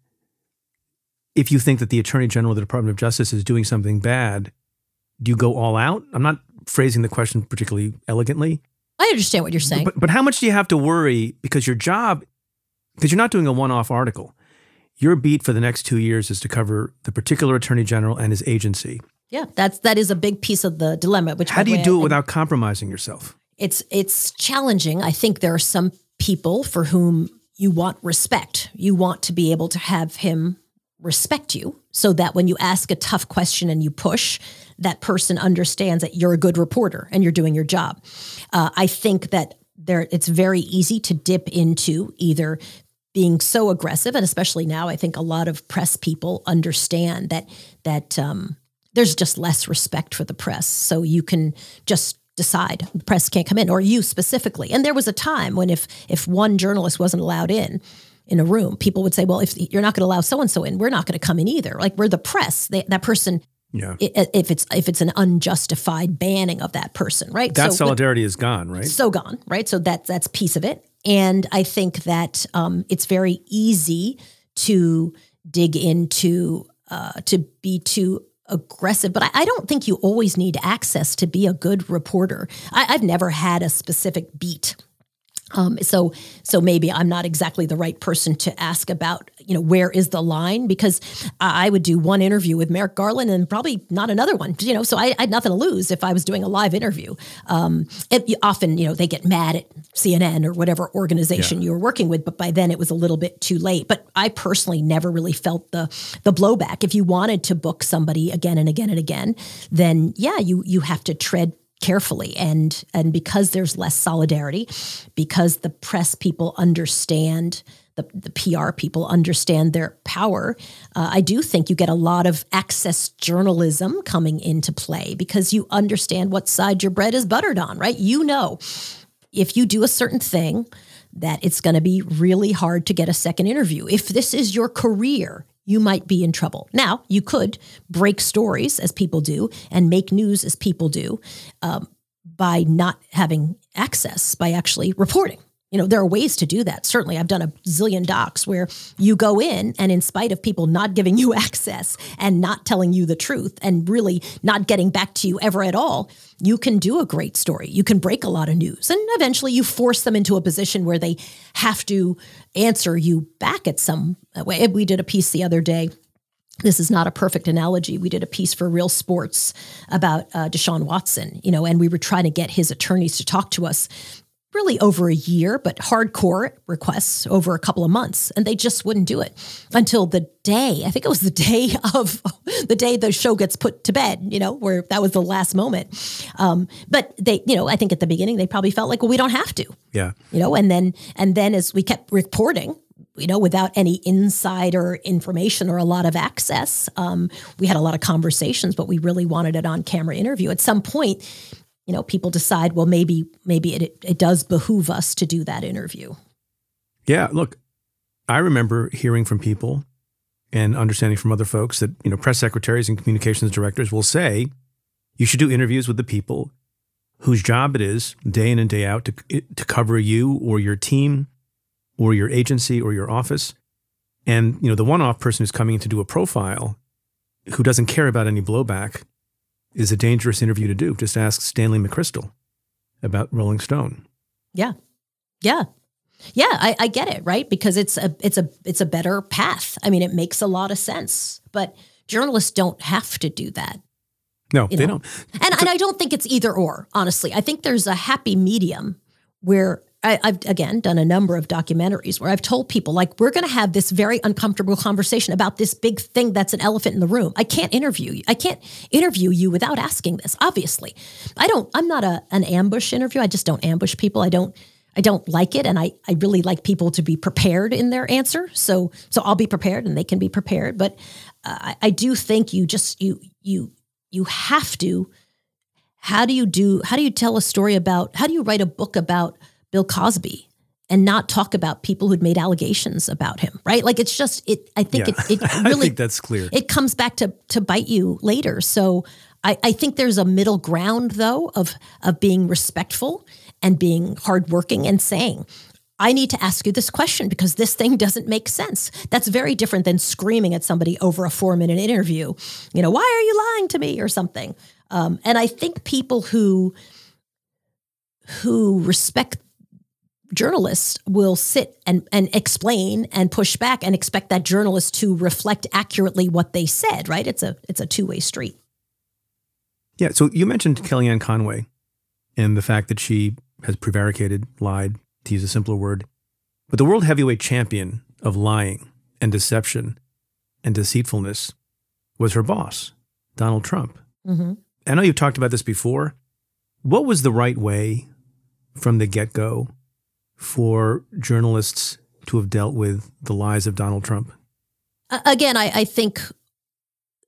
if you think that the attorney general of the Department of Justice is doing something bad? Do you go all out? I'm not phrasing the question particularly elegantly. I understand what you're saying. But, but how much do you have to worry because your job, because you're not doing a one off article, your beat for the next two years is to cover the particular attorney general and his agency. Yeah, that's that is a big piece of the dilemma. Which how do you do I, it without compromising yourself? It's it's challenging. I think there are some people for whom you want respect. You want to be able to have him respect you so that when you ask a tough question and you push, that person understands that you're a good reporter and you're doing your job. Uh, I think that there it's very easy to dip into either being so aggressive, and especially now, I think a lot of press people understand that that um, there's just less respect for the press, so you can just decide the press can't come in, or you specifically. And there was a time when if if one journalist wasn't allowed in, in a room, people would say, "Well, if you're not going to allow so and so in, we're not going to come in either." Like we're the press. They, that person yeah. If it's if it's an unjustified banning of that person, right? That so, solidarity is gone, right? So gone, right? So that that's piece of it. And I think that um, it's very easy to dig into uh, to be too aggressive, but I, I, don't think you always need access to be a good reporter. I, I've never had a specific beat um, so, so maybe I'm not exactly the right person to ask about, you know, where is the line? Because I would do one interview with Merrick Garland and probably not another one, you know. So I, I had nothing to lose if I was doing a live interview. Um, it, often, you know, they get mad at CNN or whatever organization yeah. you were working with, but by then it was a little bit too late. But I personally never really felt the the blowback. If you wanted to book somebody again and again and again, then yeah, you you have to tread carefully and and because there's less solidarity because the press people understand the, the PR people understand their power. Uh, I do think you get a lot of access journalism coming into play because you understand what side your bread is buttered on, right? You know, if you do a certain thing, that it's going to be really hard to get a second interview. If this is your career, you might be in trouble. Now, you could break stories as people do and make news as people do um, by not having access, by actually reporting. You know, there are ways to do that. Certainly, I've done a zillion docs where you go in and, in spite of people not giving *laughs* you access and not telling you the truth and really not getting back to you ever at all, you can do a great story. You can break a lot of news. And eventually, you force them into a position where they have to answer you back at some way. We did a piece the other day this is not a perfect analogy. We did a piece for Real Sports about uh, Deshaun Watson, you know, and we were trying to get his attorneys to talk to us really over a year, but hardcore requests over a couple of months. And they just wouldn't do it until the day, I think it was the day *laughs* of the day the show gets put to bed, you know, where that was the last moment. Um, but they, you know, I think at the beginning they probably felt like, well, we don't have to. Yeah. You know, and then, and then as we kept reporting, you know, without any insider information or a lot of access. Um, we had a lot of conversations, but we really wanted it on camera interview. At some point, you know, people decide, well, maybe maybe it it does behoove us to do that interview. Yeah, look, I remember hearing from people and understanding from other folks that you know press secretaries and communications directors will say you should do interviews with the people whose job it is day in and day out to to cover you or your team or your agency or your office. And you know the one-off person who's coming in to do a profile who doesn't care about any blowback is a dangerous interview to do. Just ask Stanley McChrystal about Rolling Stone. Yeah. Yeah. Yeah, I, I, get it, right? Because it's a it's a it's a better path. I mean, it makes a lot of sense. But journalists don't have to do that. No, they know? don't. And, so, and I don't think it's either or, honestly. I think there's a happy medium where I, have again done a number of documentaries where I've told people like we're going to have this very uncomfortable conversation about this big thing that's an elephant in the room. I can't interview you. I can't interview you without asking this. Obviously, I don't. I'm not a an ambush interview. I just don't ambush people. I don't. I don't like it, and I I really like people to be prepared in their answer. So so I'll be prepared, and they can be prepared. But uh, I, I do think you just you you you have to. How do you do? How do you tell a story about? How do you write a book about? Bill Cosby and not talk about people who'd made allegations about him, right? Like it's just it. I think Yeah. it, it *laughs* I really think that's clear. it comes back to to bite you later. So I, I think there's a middle ground though of of being respectful and being hardworking and saying. I need to ask you this question because this thing doesn't make sense. That's very different than screaming at somebody over a four minute interview. You know, why are you lying to me or something? Um, and I think people who who respect journalists will sit and, and explain and push back and expect that journalist to reflect accurately what they said, right? It's a it's a two-way street. Yeah. So you mentioned Kellyanne Conway and the fact that she has prevaricated, lied, to use a simpler word. But the world heavyweight champion of lying and deception and deceitfulness was her boss, Donald Trump. Mm-hmm. I know you've talked about this before. What was the right way from the get go for journalists to have dealt with the lies of Donald Trump? Again, I, I think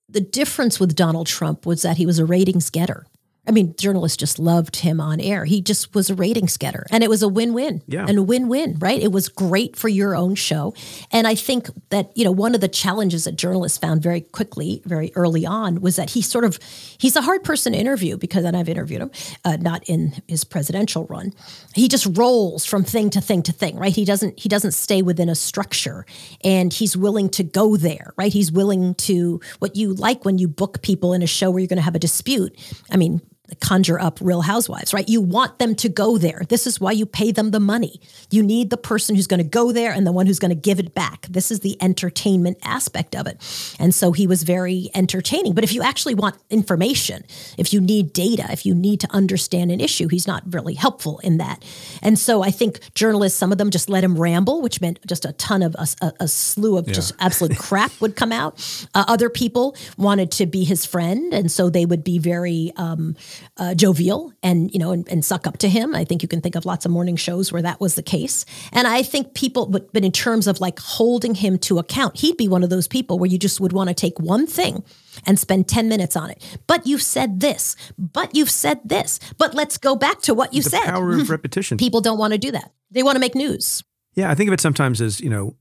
the difference with Donald Trump was that he was a ratings getter. I mean, journalists just loved him on air. He just was a ratings getter, and it was a win-win. Yeah. and a win-win, right? It was great for your own show, and I think that you know one of the challenges that journalists found very quickly, very early on, was that he sort of he's a hard person to interview because, and I've interviewed him, uh, not in his presidential run. He just rolls from thing to thing to thing, right? He doesn't he doesn't stay within a structure, and he's willing to go there, right? He's willing to what you like when you book people in a show where you're going to have a dispute. I mean, conjure up real housewives, right? You want them to go there. This is why you pay them the money. You need the person who's going to go there and the one who's going to give it back. This is the entertainment aspect of it. And so he was very entertaining. But if you actually want information, if you need data, if you need to understand an issue, he's not really helpful in that. And so I think journalists, some of them just let him ramble, which meant just a ton of a, a, a slew of just *laughs* absolute crap would come out. Uh, other people wanted to be his friend, and so they would be very um, uh, jovial and you know and, and suck up to him. I think you can think of lots of morning shows where that was the case. And I think people, but, but in terms of like holding him to account, he'd be one of those people where you just would want to take one thing and spend 10 minutes on it. But you've said this, but you've said this, but let's go back to what you the said. power of *laughs* repetition. people don't want to do that. They want to make news. Yeah, I think of it sometimes as, you know,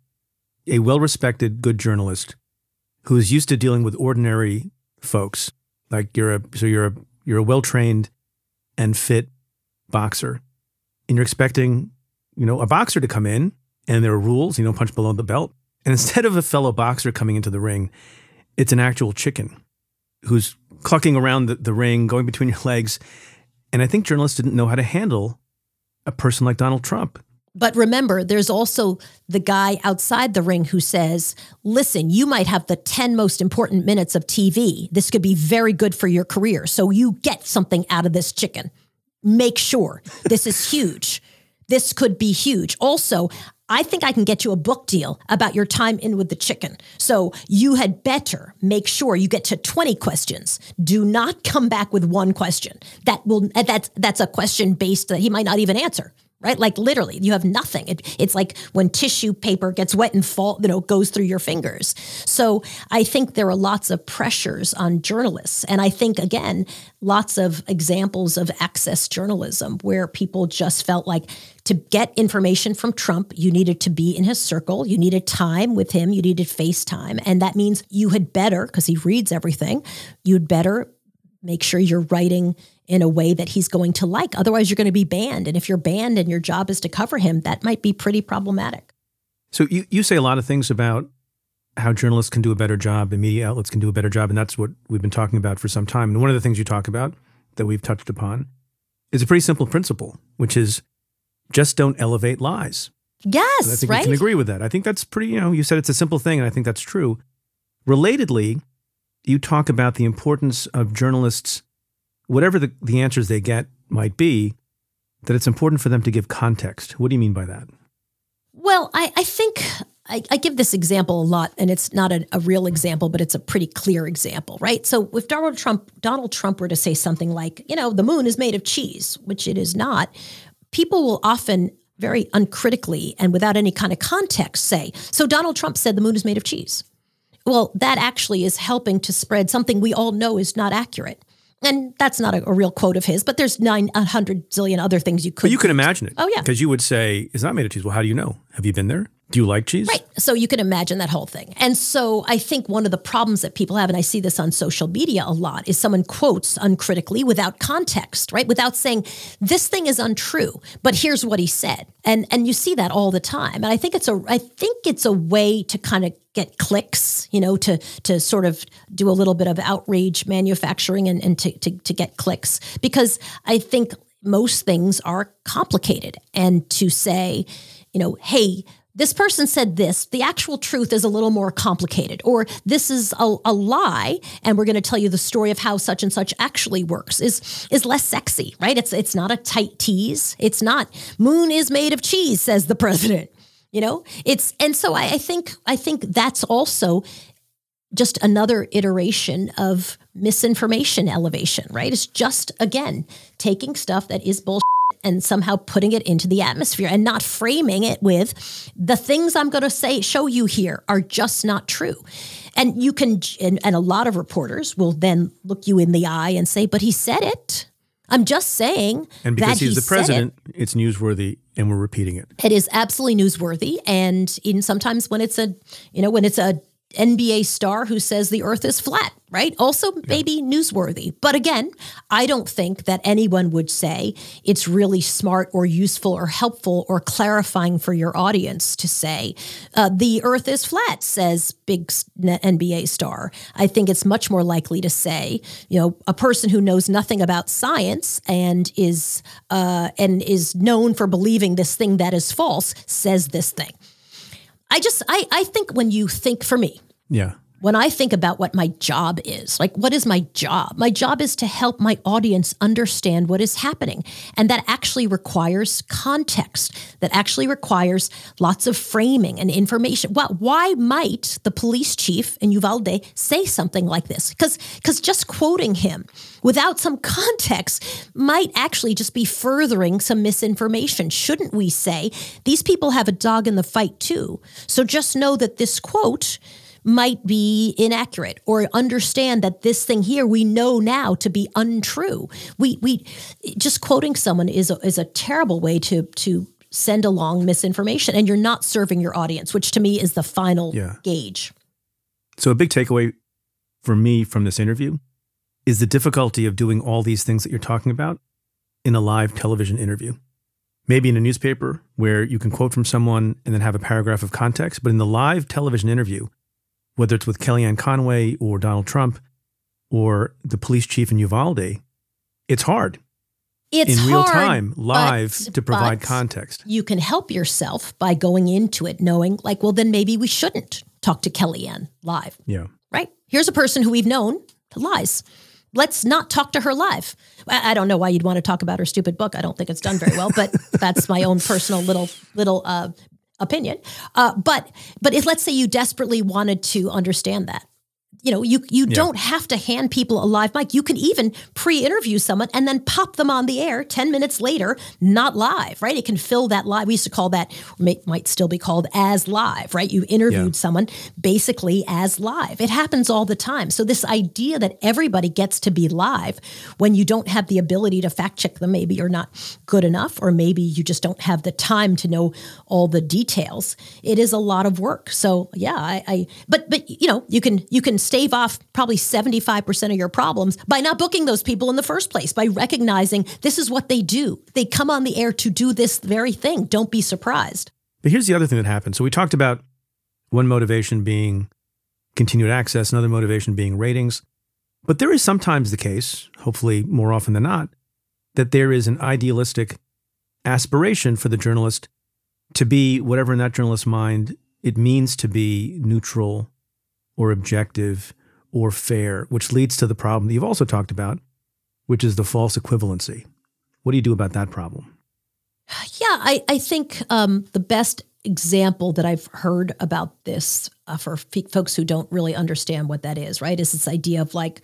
a well respected, good journalist who is used to dealing with ordinary folks. Like you're a so you're a you're a well trained and fit boxer. And you're expecting, you know, a boxer to come in and there are rules, you know, punch below the belt. And instead of a fellow boxer coming into the ring, it's an actual chicken who's clucking around the, the ring, going between your legs. And I think journalists didn't know how to handle a person like Donald Trump. But remember, there's also the guy outside the ring who says, listen, you might have the 10 most important minutes of TV. This could be very good for your career. So you get something out of this chicken. Make sure this is huge. This could be huge. Also, I think I can get you a book deal about your time in with the chicken. So you had better make sure you get to 20 questions. Do not come back with one question. That will that's that's a question based that he might not even answer. Right? Like literally, you have nothing. It, it's like when tissue paper gets wet and fall, you know, goes through your fingers. So I think there are lots of pressures on journalists. And I think again, lots of examples of access journalism where people just felt like to get information from Trump, you needed to be in his circle, you needed time with him, you needed FaceTime. And that means you had better, because he reads everything, you'd better make sure you're writing in a way that he's going to like. Otherwise, you're going to be banned. And if you're banned and your job is to cover him, that might be pretty problematic. So you, you say a lot of things about how journalists can do a better job and media outlets can do a better job. And that's what we've been talking about for some time. And one of the things you talk about that we've touched upon is a pretty simple principle, which is just don't elevate lies. Yes, And I think right? we can agree with that. I think that's pretty, you know, you said it's a simple thing, and I think that's true. Relatedly, you talk about the importance of journalists, whatever the, the answers they get might be, that it's important for them to give context. What do you mean by that? Well, I, I think I, I give this example a lot, and it's not a, a real example, but it's a pretty clear example, right? So if Donald Trump Donald Trump were to say something like, you know, the moon is made of cheese, which it is not, people will often very uncritically and without any kind of context say, so Donald Trump said the moon is made of cheese. Well, that actually is helping to spread something we all know is not accurate. And that's not a, a real quote of his, but there's 900 zillion other things you could. But you can imagine it. Oh, yeah. Because you would say, it's not made of cheese. Well, how do you know? Have you been there? Do you like cheese? Right. So you can imagine that whole thing. And so I think one of the problems that people have, and I see this on social media a lot, is someone quotes uncritically without context, right? Without saying, this thing is untrue, but here's what he said. And and you see that all the time. And I think it's a I think it's a way to kind of get clicks, you know, to to sort of do a little bit of outrage manufacturing and, and to, to, to get clicks. Because I think most things are complicated. And to say, you know, hey, this person said this, the actual truth is a little more complicated, or this is a, a lie, and we're going to tell you the story of how such and such actually works is is less sexy, right? It's it's not a tight tease. It's not moon is made of cheese, says the *laughs* president. You know, it's and so I, I think I think that's also just another iteration of misinformation elevation, right? It's just again taking stuff that is bullshit and somehow putting it into the atmosphere and not framing it with the things I'm going to say, show you here are just not true. And you can, and, and a lot of reporters will then look you in the eye and say, but he said it. I'm just saying. And because he's he the president, It. it's newsworthy and we're repeating it. it is absolutely newsworthy. And in sometimes when it's a, you know, when it's a NBA star who says the earth is flat, right? Also, maybe newsworthy. But again, I don't think that anyone would say it's really smart or useful or helpful or clarifying for your audience to say uh, the earth is flat, says big NBA star. I think it's much more likely to say, you know, a person who knows nothing about science and is uh, and is known for believing this thing that is false says this thing. I just I I think when you think for me, Yeah. When I think about what my job is, like what is my job? My job is to help my audience understand what is happening. And that actually requires context, that actually requires lots of framing and information. Well, why might the police chief in Uvalde say something like this? Because because just quoting him without some *laughs* context might actually just be furthering some misinformation. Shouldn't we say these people have a dog in the fight too? So just know that this quote might be inaccurate or understand that this thing here we know now to be untrue. We we just quoting someone is a, is a terrible way to to send along misinformation and you're not serving your audience, which to me is the final Yeah. gauge. So, a big takeaway for me from this interview is the difficulty of doing all these things that you're talking about in a live television interview. Maybe in a newspaper where you can quote from someone and then have a paragraph of context, but in the live television interview, whether it's with Kellyanne Conway or Donald Trump or the police chief in Uvalde, it's hard It's in real hard, time, live, but- to provide context. You can help yourself by going into it knowing, like, well, then maybe we shouldn't talk to Kellyanne live. Yeah. right? Here's a person who we've known lies. Let's not talk to her live. I I don't know why you'd want to talk about her stupid book. I don't think it's done very well, but *laughs* that's my own personal little little uh, opinion. Uh, but but if let's say you desperately wanted to understand that, you know, you you don't have to hand people a live mic. You can even pre-interview someone and then pop them on the air 10 minutes later, not live, right? It can fill that live. We used to call that, may, might still be called as live, right? You interviewed Yeah. someone basically as live. It happens all the time. So this idea that everybody gets to be live when you don't have the ability to fact check them, maybe you're not good enough, or maybe you just don't have the time to know all the details. It is a lot of work. So yeah, I, I but but you know, you can you can stave off probably 75% of your problems by not booking those people in the first place, by recognizing this is what they do. They come on the air to do this very thing. Don't be surprised. But here's the other thing that happened. So we talked about one motivation being continued access, another motivation being ratings. But there is sometimes the case, hopefully more often than not, that there is an idealistic aspiration for the journalist to be whatever in that journalist's mind it means to be neutral or objective or fair, which leads to the problem that you've also talked about, which is the false equivalency. What do you do about that problem? Yeah, I, I think um, the best example that I've heard about this uh, for f- folks who don't really understand what that is, right, is this idea of like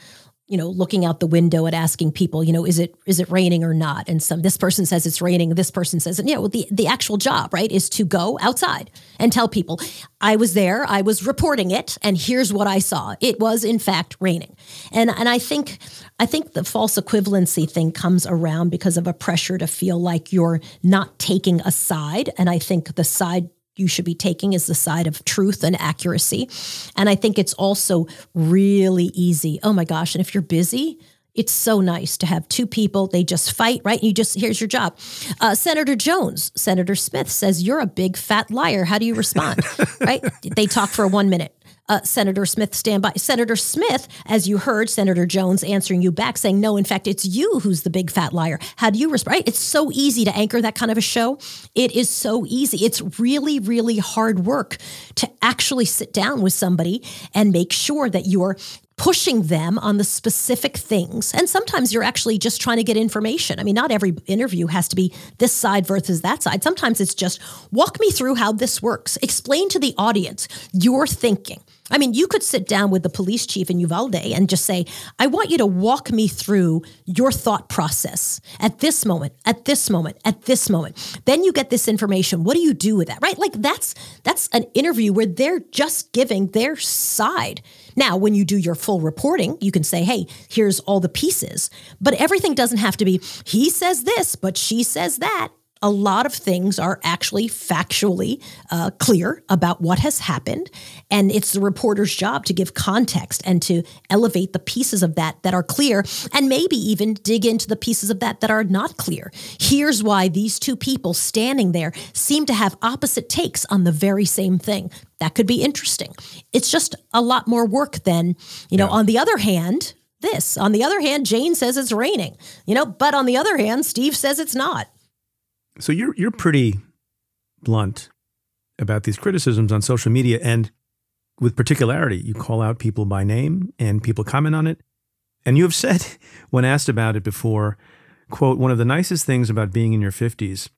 you know, looking out the window and asking people, you know, is it is it raining or not? And some this person says it's raining, this person says, and yeah, well, the the actual job, right, is to go outside and tell people, I was there, I was reporting it, and here's what I saw. It was in fact raining. And and I think I think the false equivalency thing comes around because of a pressure to feel like you're not taking a side. And I think the side you should be taking is the side of truth and accuracy. And I think it's also really easy. Oh my gosh. And if you're busy, it's so nice to have two people. They just fight, right? You just, here's your job. Uh, Senator Jones, Senator Smith says, You're a big fat liar. How do you respond? *laughs* right? They talk for one minute uh, Senator Smith stand by. Senator Smith, as you heard, Senator Jones answering you back saying, no, in fact, it's you who's the big fat liar. How do you respond? Right? It's so easy to anchor that kind of a show. It is so easy. It's really, really hard work to actually sit down with somebody and make sure that you're pushing them on the specific things. And sometimes you're actually just trying to get information. I mean, not every interview has to be this side versus that side. Sometimes it's just walk me through how this works, explain to the audience your thinking. I mean, you could sit down with the police chief in Uvalde and just say, I want you to walk me through your thought process at this moment, at this moment, at this moment. Then you get this information. What do you do with that? Right? Like that's that's an interview where they're just giving their side. Now, when you do your full reporting, you can say, hey, here's all the pieces. But everything doesn't have to be, he says this, but she says that a lot of things are actually factually uh, clear about what has happened. And it's the reporter's job to give context and to elevate the pieces of that that are clear and maybe even dig into the pieces of that that are not clear. Here's why these two people standing there seem to have opposite takes on the very same thing. That could be interesting. It's just a lot more work than, you know, yeah. on the other hand, this. On the other hand, Jane says it's raining, you know, but on the other hand, Steve says it's not. So you're you're pretty blunt about these criticisms on social media and with particularity you call out people by name and people comment on it and you have said *laughs* when asked about it before quote one of the nicest things about being in your 50s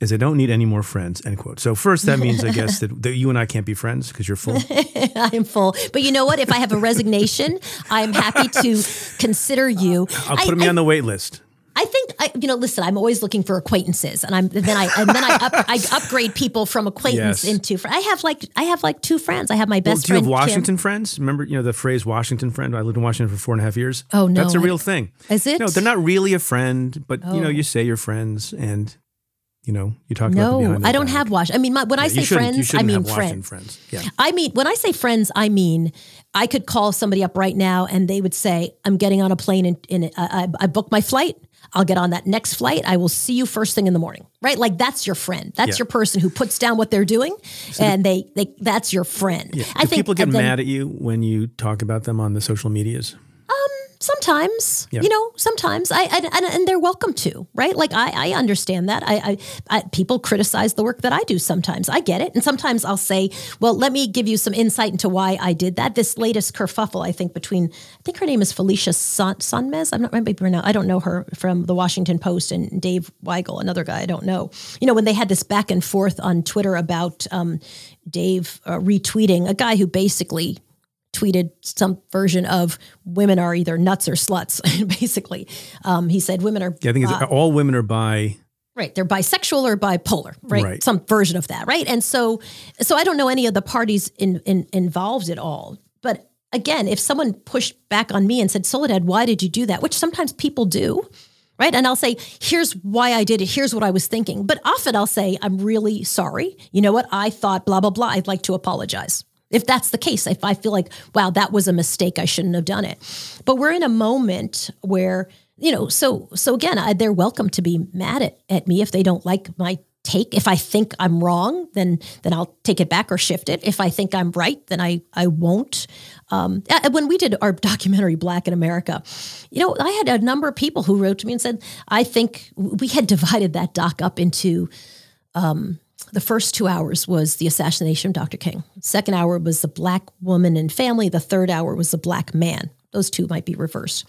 is I don't need any more friends, end quote. So first, that means, I guess, *laughs* that, that you and I can't be friends because you're full. *laughs* I'm full. But you know what? If I have a resignation, I'm happy to consider you. I'll put I, me I, on the wait list. I think I, you know. Listen, I'm always looking for acquaintances, and I'm then I and then I, up, I upgrade people from acquaintance yes. into. I have like I have like two friends. I have my best. Well, do you have Washington Kim. friends? Remember, you know the phrase Washington friend. I lived in Washington for four and a half years. Oh no, that's a real thing. Is it? No, they're not really a friend, but oh. you know, you oh. say you're friends, and you know, you talk no, about I don't have wash. I mean, my, when yeah, I say friends, I mean friends. friends. Yeah. I mean, when I say friends, I mean I could call somebody up right now and they would say, "I'm getting on a plane and, and uh, I, I booked my flight. I'll get on that next flight. I will see you first thing in the morning. Right? Like that's your friend. That's yeah. your person who puts down what they're doing, so and they they that's your friend. Yeah. I think people get then, mad at you when you talk about them on the social medias. Sometimes, you know, sometimes I, I and, and, they're welcome to, right? Like I, I understand that. I, I, I, people criticize the work that I do. Sometimes I get it, and sometimes I'll say, "Well, let me give you some insight into why I did that." This latest kerfuffle, I think, between I think her name is Felicia Son, Sonmez. I'm not remember now. I don't know her from the Washington Post and Dave Weigel, another guy I don't know. You know, when they had this back and forth on Twitter about um, Dave uh, retweeting a guy who basically tweeted some version of women are either nuts or sluts. *laughs* basically, um, he said women are. Yeah, I think uh, all women are bi. Right, they're bisexual or bipolar, right? right? Some version of that, right? And so, so I don't know any of the parties in, in, involved at all. But again, if someone pushed back on me and said, "Soledad, why did you do that?" Which sometimes people do, right? And I'll say, here's why I did it. Here's what I was thinking. But often I'll say, I'm really sorry. You know what? I thought blah, blah, blah. I'd like to apologize if that's the case, if I feel like, wow, that was a mistake, I shouldn't have done it. But we're in a moment where, you know, so so again, I, they're welcome to be mad at, at me if they don't like my take. If I think I'm wrong, then then I'll take it back or shift it. If I think I'm right, then I I won't. Um, when we did our *laughs* documentary Black in America, you know, I had a number of people who wrote to me and said, I think we had divided that doc up into um, the first two hours was the assassination of Dr. King. Second hour was the black woman and family. The third hour was the black man. Those two might be reversed.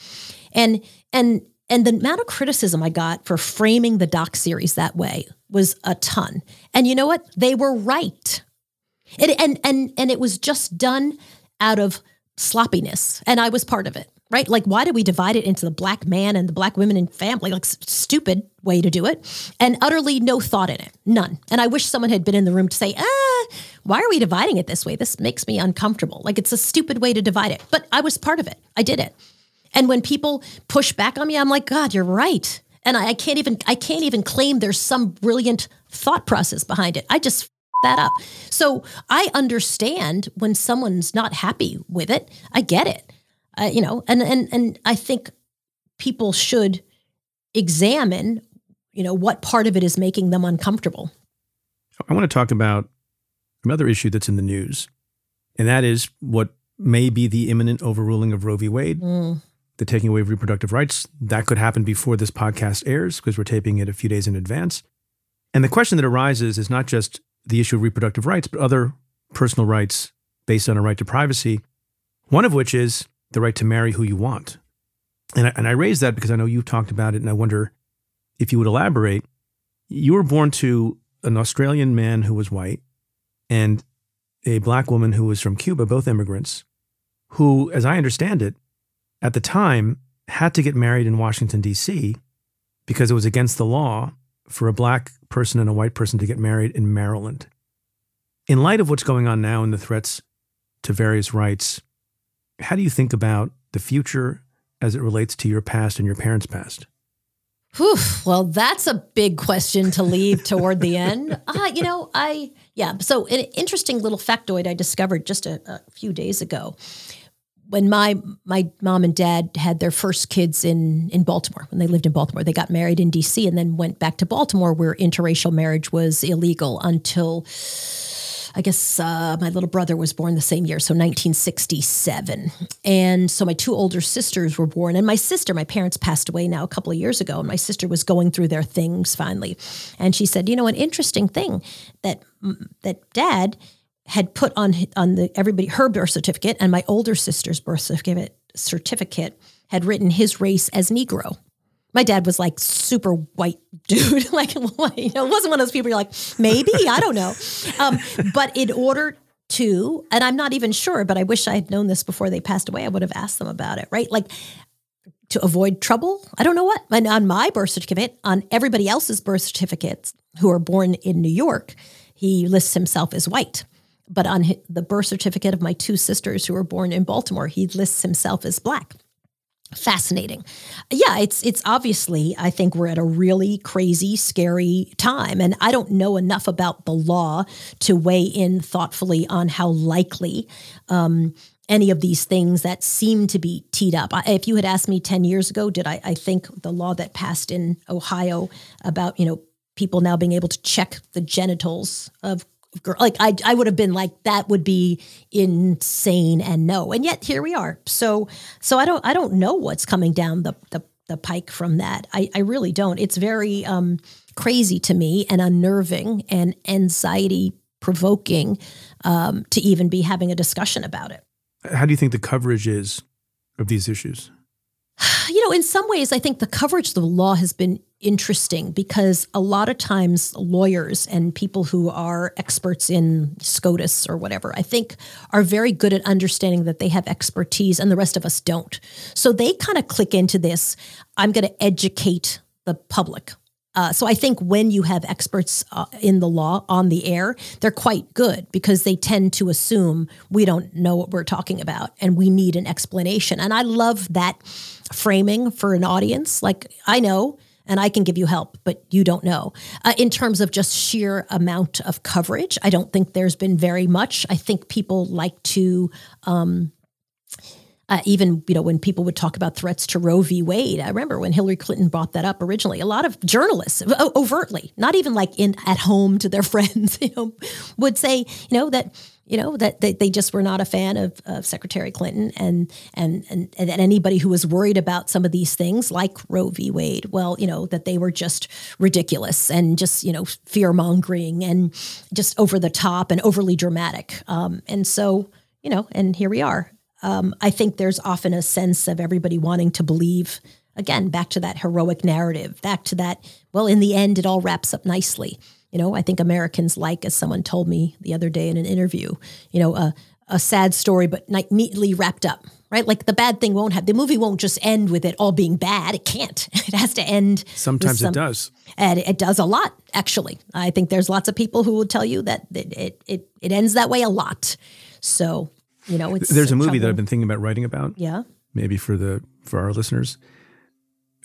And and and the amount of criticism I got for framing the doc series that way was a ton. And you know what? They were right. It, and and and it was just done out of sloppiness, and I was part of it. Right? Like, why do we divide it into the black man and the black women and family? Like, stupid way to do it, and utterly no thought in it, none. And I wish someone had been in the room to say, ah, why are we dividing it this way? This makes me uncomfortable. Like, it's a stupid way to divide it. But I was part of it. I did it. And when people push back on me, I'm like, God, you're right. And I, I can't even I can't even claim there's some brilliant thought process behind it. I just that up. So I understand when someone's not happy with it. I get it. Uh, you know, and and and I think people should examine, you know, what part of it is making them uncomfortable. I want to talk about another issue that's in the news, and that is what may be the imminent overruling of Roe v. Wade, mm. the taking away of reproductive rights. That could happen before this podcast airs because we're taping it a few days in advance. And the question that arises is not just the issue of reproductive rights, but other personal rights based on a right to privacy, one of which is the right to marry who you want. And I, and I raise that because I know you've talked about it, and I wonder if you would elaborate. You were born to an Australian man who was white and a black woman who was from Cuba, both immigrants, who, as I understand it, at the time had to get married in Washington, D.C., because it was against the law for a black person and a white person to get married in Maryland. In light of what's going on now and the threats to various rights, how do you think about the future as it relates to your past and your parents' past? Whew, well, that's a big question to leave toward the end. *laughs* Uh, you know, I, yeah. So, an interesting little factoid I discovered just a, a few days ago when my my mom and dad had their first kids in in Baltimore when they lived in Baltimore they got married in DC and then went back to Baltimore where interracial marriage was illegal until I guess uh, my little brother was born the same year, so 1967. And so my two older sisters were born, and my sister, my parents passed away now a couple of years ago, and my sister was going through their things finally. And she said, You know, an interesting thing that, that dad had put on on the everybody her birth certificate and my older sister's birth certificate certificate had written his race as Negro my dad was like super white *laughs* dude. *laughs* like, you know, it wasn't one of those people you're like, maybe, I don't know. Um, but in order to, and I'm not even sure, but I wish I had known this before they passed away, I would have asked them about it, right? Like to avoid trouble. I don't know what. And on my birth certificate, on everybody else's birth certificates who are born in New York, he lists himself as white. But on the birth certificate of my two sisters who were born in Baltimore, he lists himself as black fascinating. Yeah, it's it's obviously I think we're at a really crazy, scary time and I don't know enough about the law to weigh in thoughtfully on how likely um, any of these things that seem to be teed up. If you had asked me 10 years ago, did I, I think the law that passed in Ohio about, you know, people now being able to check the genitals of girl. Like I, I would have been like that would be insane and no, and yet here we are. So, so I don't, I don't know what's coming down the the, the pike from that. I, I really don't. It's very um, crazy to me and unnerving and anxiety provoking um, to even be having a discussion about it. How do you think the coverage is of these issues? *sighs* You know, in some ways, I think the coverage of the law has been interesting because a lot of times lawyers and people who are experts in SCOTUS or whatever, I think are very good at understanding that they have expertise and the rest of us don't. So they kind of click into this I'm going to educate the public. Uh, so I think when you have experts uh, in the law on the air, they're quite good because they tend to assume we don't know what we're talking about and we need an explanation. And I love that framing for an audience. Like I know and I can give you help, but you don't know. Uh, in terms of just sheer amount of coverage, I don't think there's been very much. I think people like to. Um, uh, even you know when people would talk about threats to Roe v. Wade, I remember when Hillary Clinton brought that up originally. A lot of journalists, overtly, not even like in at home to their *laughs* friends, you know, would say you know that you know that they, they just were not a fan of, of Secretary Clinton and, and and and anybody who was worried about some of these things like Roe v. Wade, well, you know that they were just ridiculous and just you know fear mongering and just over the top and overly dramatic. Um, and so you know, and here we are. Um, I think there's often a sense of everybody wanting to believe again back to that heroic narrative, back to that. Well, in the end, it all wraps up nicely. You know, I think Americans like, as someone told me the other day in an interview, you know, a, a sad story, but neatly wrapped up, right? Like the bad thing won't have the movie won't just end with it all being bad. It can't. *laughs* It has to end. Sometimes some, it does, and it does a lot. Actually, I think there's lots of people who will tell you that it it it, it ends that way a lot. So you know, it's there's a movie that I've been thinking about writing about. Yeah, maybe for the for our listeners.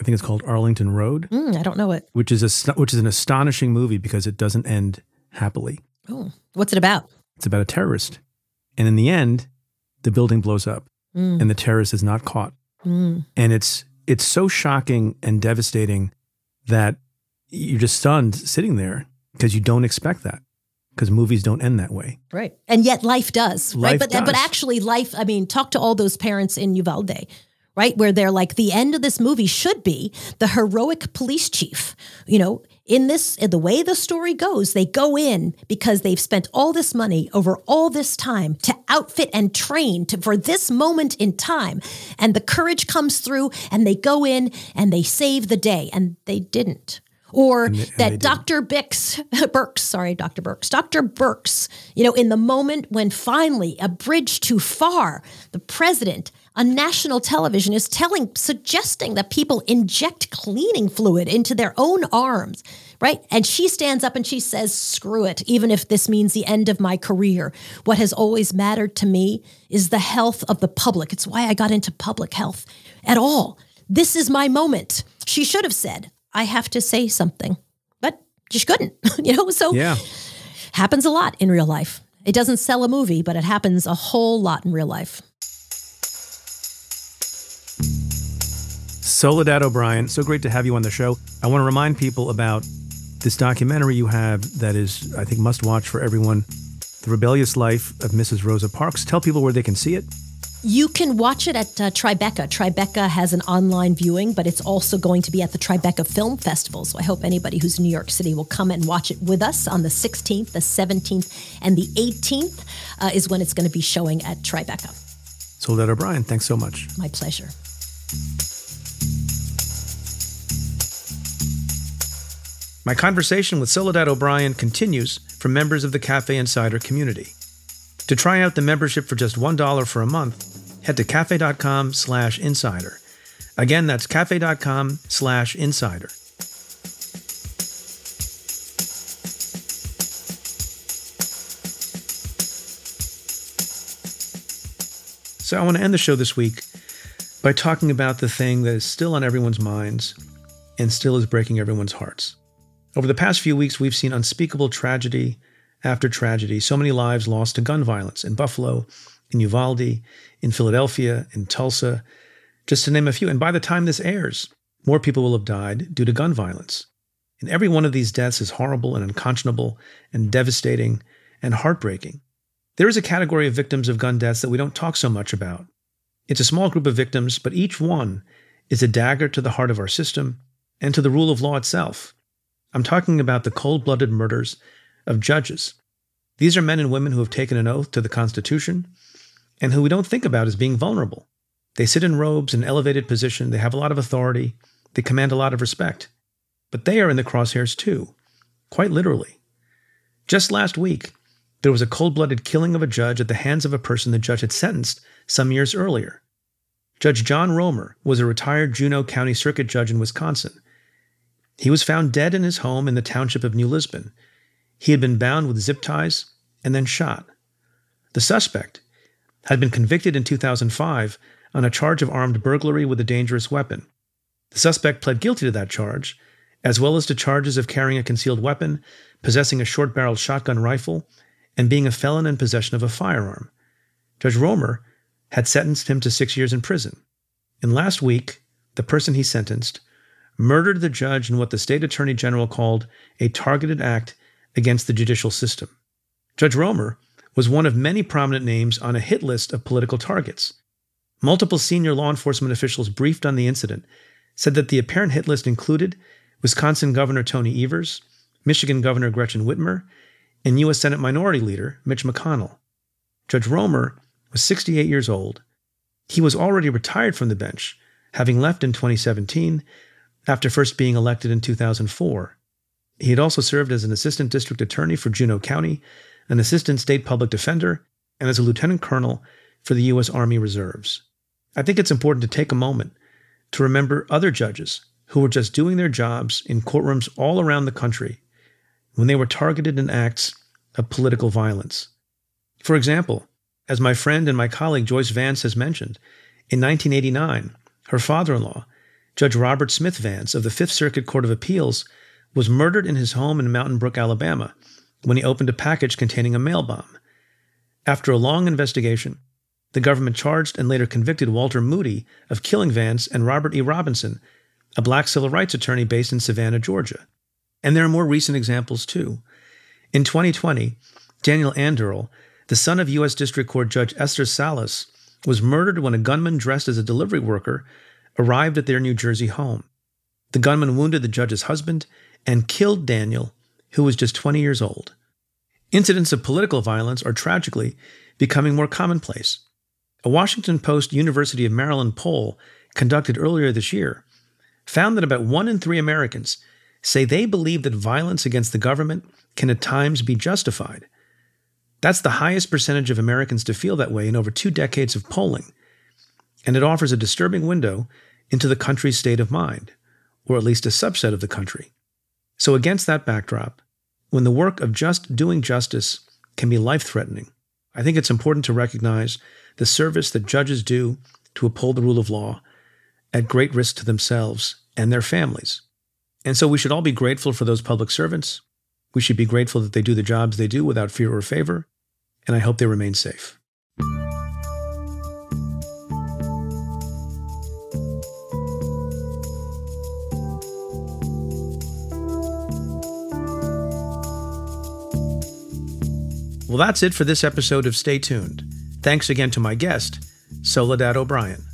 I think it's called Arlington Road. Mm, I don't know it. Which is a which is an astonishing movie because it doesn't end happily. Oh, what's it about? It's about a terrorist, and in the end, the building blows up, mm. and the terrorist is not caught. Mm. And it's it's so shocking and devastating that you're just stunned sitting there because you don't expect that because movies don't end that way. Right. And yet life does, life right? But does. but actually life, I mean, talk to all those parents in Uvalde, right? Where they're like the end of this movie should be the heroic police chief. You know, in this in the way the story goes, they go in because they've spent all this money over all this time to outfit and train to, for this moment in time. And the courage comes through and they go in and they save the day and they didn't or and, and that Dr. Bix, *laughs* Birx, sorry, Dr. Birx, Dr. Birx, you know, in the moment when finally a bridge too far, the president on national television is telling, suggesting that people inject cleaning fluid into their own arms, right? And she stands up and she says, screw it, even if this means the end of my career. What has always mattered to me is the health of the public. It's why I got into public health at all. This is my moment. She should have said, I have to say something, but just couldn't, *laughs* you know? So yeah. happens a lot in real life. It doesn't sell a movie, but it happens a whole lot in real life. Soledad O'Brien, so great to have you on the show. I want to remind people about this documentary you have that is, I think, must watch for everyone The Rebellious Life of Mrs. Rosa Parks. Tell people where they can see it. You can watch it at uh, Tribeca. Tribeca has an online viewing, but it's also going to be at the Tribeca Film Festival. So I hope anybody who's in New York City will come and watch it with us on the 16th, the 17th, and the 18th uh, is when it's going to be showing at Tribeca. Soledad O'Brien, thanks so much. My pleasure. My conversation with Soledad O'Brien continues from members of the Cafe Insider community. To try out the membership for just $1 for a month, head to cafe.com slash insider. Again, that's cafe.com slash insider. So I want to end the show this week by talking about the thing that is still on everyone's minds and still is breaking everyone's hearts. Over the past few weeks, we've seen unspeakable tragedy after tragedy, so many lives lost to gun violence in Buffalo, in Uvalde, in Philadelphia, in Tulsa, just to name a few. And by the time this airs, more people will have died due to gun violence. And every one of these deaths is horrible and unconscionable and devastating and heartbreaking. There is a category of victims of gun deaths that we don't talk so much about. It's a small group of victims, but each one is a dagger to the heart of our system and to the rule of law itself. I'm talking about the cold blooded murders of judges. These are men and women who have taken an oath to the Constitution and who we don't think about as being vulnerable. They sit in robes in elevated position, they have a lot of authority, they command a lot of respect. But they are in the crosshairs too, quite literally. Just last week, there was a cold blooded killing of a judge at the hands of a person the judge had sentenced some years earlier. Judge John Roemer was a retired Juneau County Circuit Judge in Wisconsin. He was found dead in his home in the township of New Lisbon he had been bound with zip ties and then shot. The suspect had been convicted in 2005 on a charge of armed burglary with a dangerous weapon. The suspect pled guilty to that charge, as well as to charges of carrying a concealed weapon, possessing a short barreled shotgun rifle, and being a felon in possession of a firearm. Judge Roemer had sentenced him to six years in prison. And last week, the person he sentenced murdered the judge in what the state attorney general called a targeted act against the judicial system. Judge Roemer was one of many prominent names on a hit list of political targets. Multiple senior law enforcement officials briefed on the incident said that the apparent hit list included Wisconsin Governor Tony Evers, Michigan Governor Gretchen Whitmer, and U.S. Senate Minority Leader Mitch McConnell. Judge Roemer was 68 years old. He was already retired from the bench, having left in 2017 after first being elected in 2004. He had also served as an assistant district attorney for Juneau County, an assistant state public defender, and as a lieutenant colonel for the U.S. Army Reserves. I think it's important to take a moment to remember other judges who were just doing their jobs in courtrooms all around the country when they were targeted in acts of political violence. For example, as my friend and my colleague Joyce Vance has mentioned, in 1989, her father in law, Judge Robert Smith Vance of the Fifth Circuit Court of Appeals, was murdered in his home in Mountain Brook, Alabama, when he opened a package containing a mail bomb. After a long investigation, the government charged and later convicted Walter Moody of killing Vance and Robert E. Robinson, a black civil rights attorney based in Savannah, Georgia. And there are more recent examples too. In 2020, Daniel Anderl, the son of U.S. District Court Judge Esther Salas, was murdered when a gunman dressed as a delivery worker arrived at their New Jersey home. The gunman wounded the judge's husband and killed Daniel, who was just 20 years old. Incidents of political violence are tragically becoming more commonplace. A Washington Post University of Maryland poll conducted earlier this year found that about one in three Americans say they believe that violence against the government can at times be justified. That's the highest percentage of Americans to feel that way in over two decades of polling, and it offers a disturbing window into the country's state of mind, or at least a subset of the country. So, against that backdrop, when the work of just doing justice can be life threatening, I think it's important to recognize the service that judges do to uphold the rule of law at great risk to themselves and their families. And so we should all be grateful for those public servants. We should be grateful that they do the jobs they do without fear or favor. And I hope they remain safe. Well, that's it for this episode of Stay Tuned. Thanks again to my guest, Soledad O'Brien.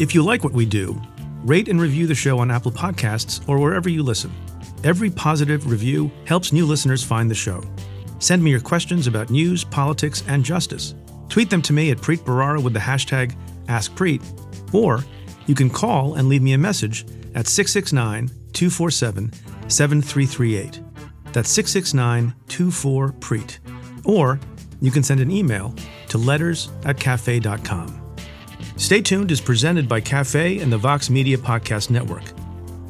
If you like what we do, rate and review the show on Apple Podcasts or wherever you listen. Every positive review helps new listeners find the show. Send me your questions about news, politics, and justice. Tweet them to me at Preet Bharara with the hashtag AskPreet, or you can call and leave me a message at 669 247 7338. That's 669 24 Preet. Or you can send an email to letters at cafe.com. Stay Tuned is presented by Cafe and the Vox Media Podcast Network.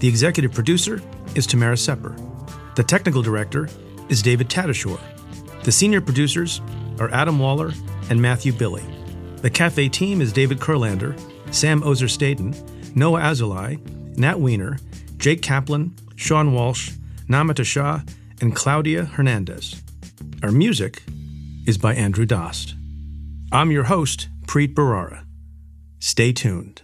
The executive producer is Tamara Sepper. The technical director is David Tatasciore. The senior producers are Adam Waller and Matthew Billy. The Cafe team is David Kurlander, Sam Ozer Staten, Noah Azulai, Nat Weiner, Jake Kaplan, Sean Walsh, Namita Shah, and Claudia Hernandez. Our music is by Andrew Dost. I'm your host, Preet Bharara. Stay tuned.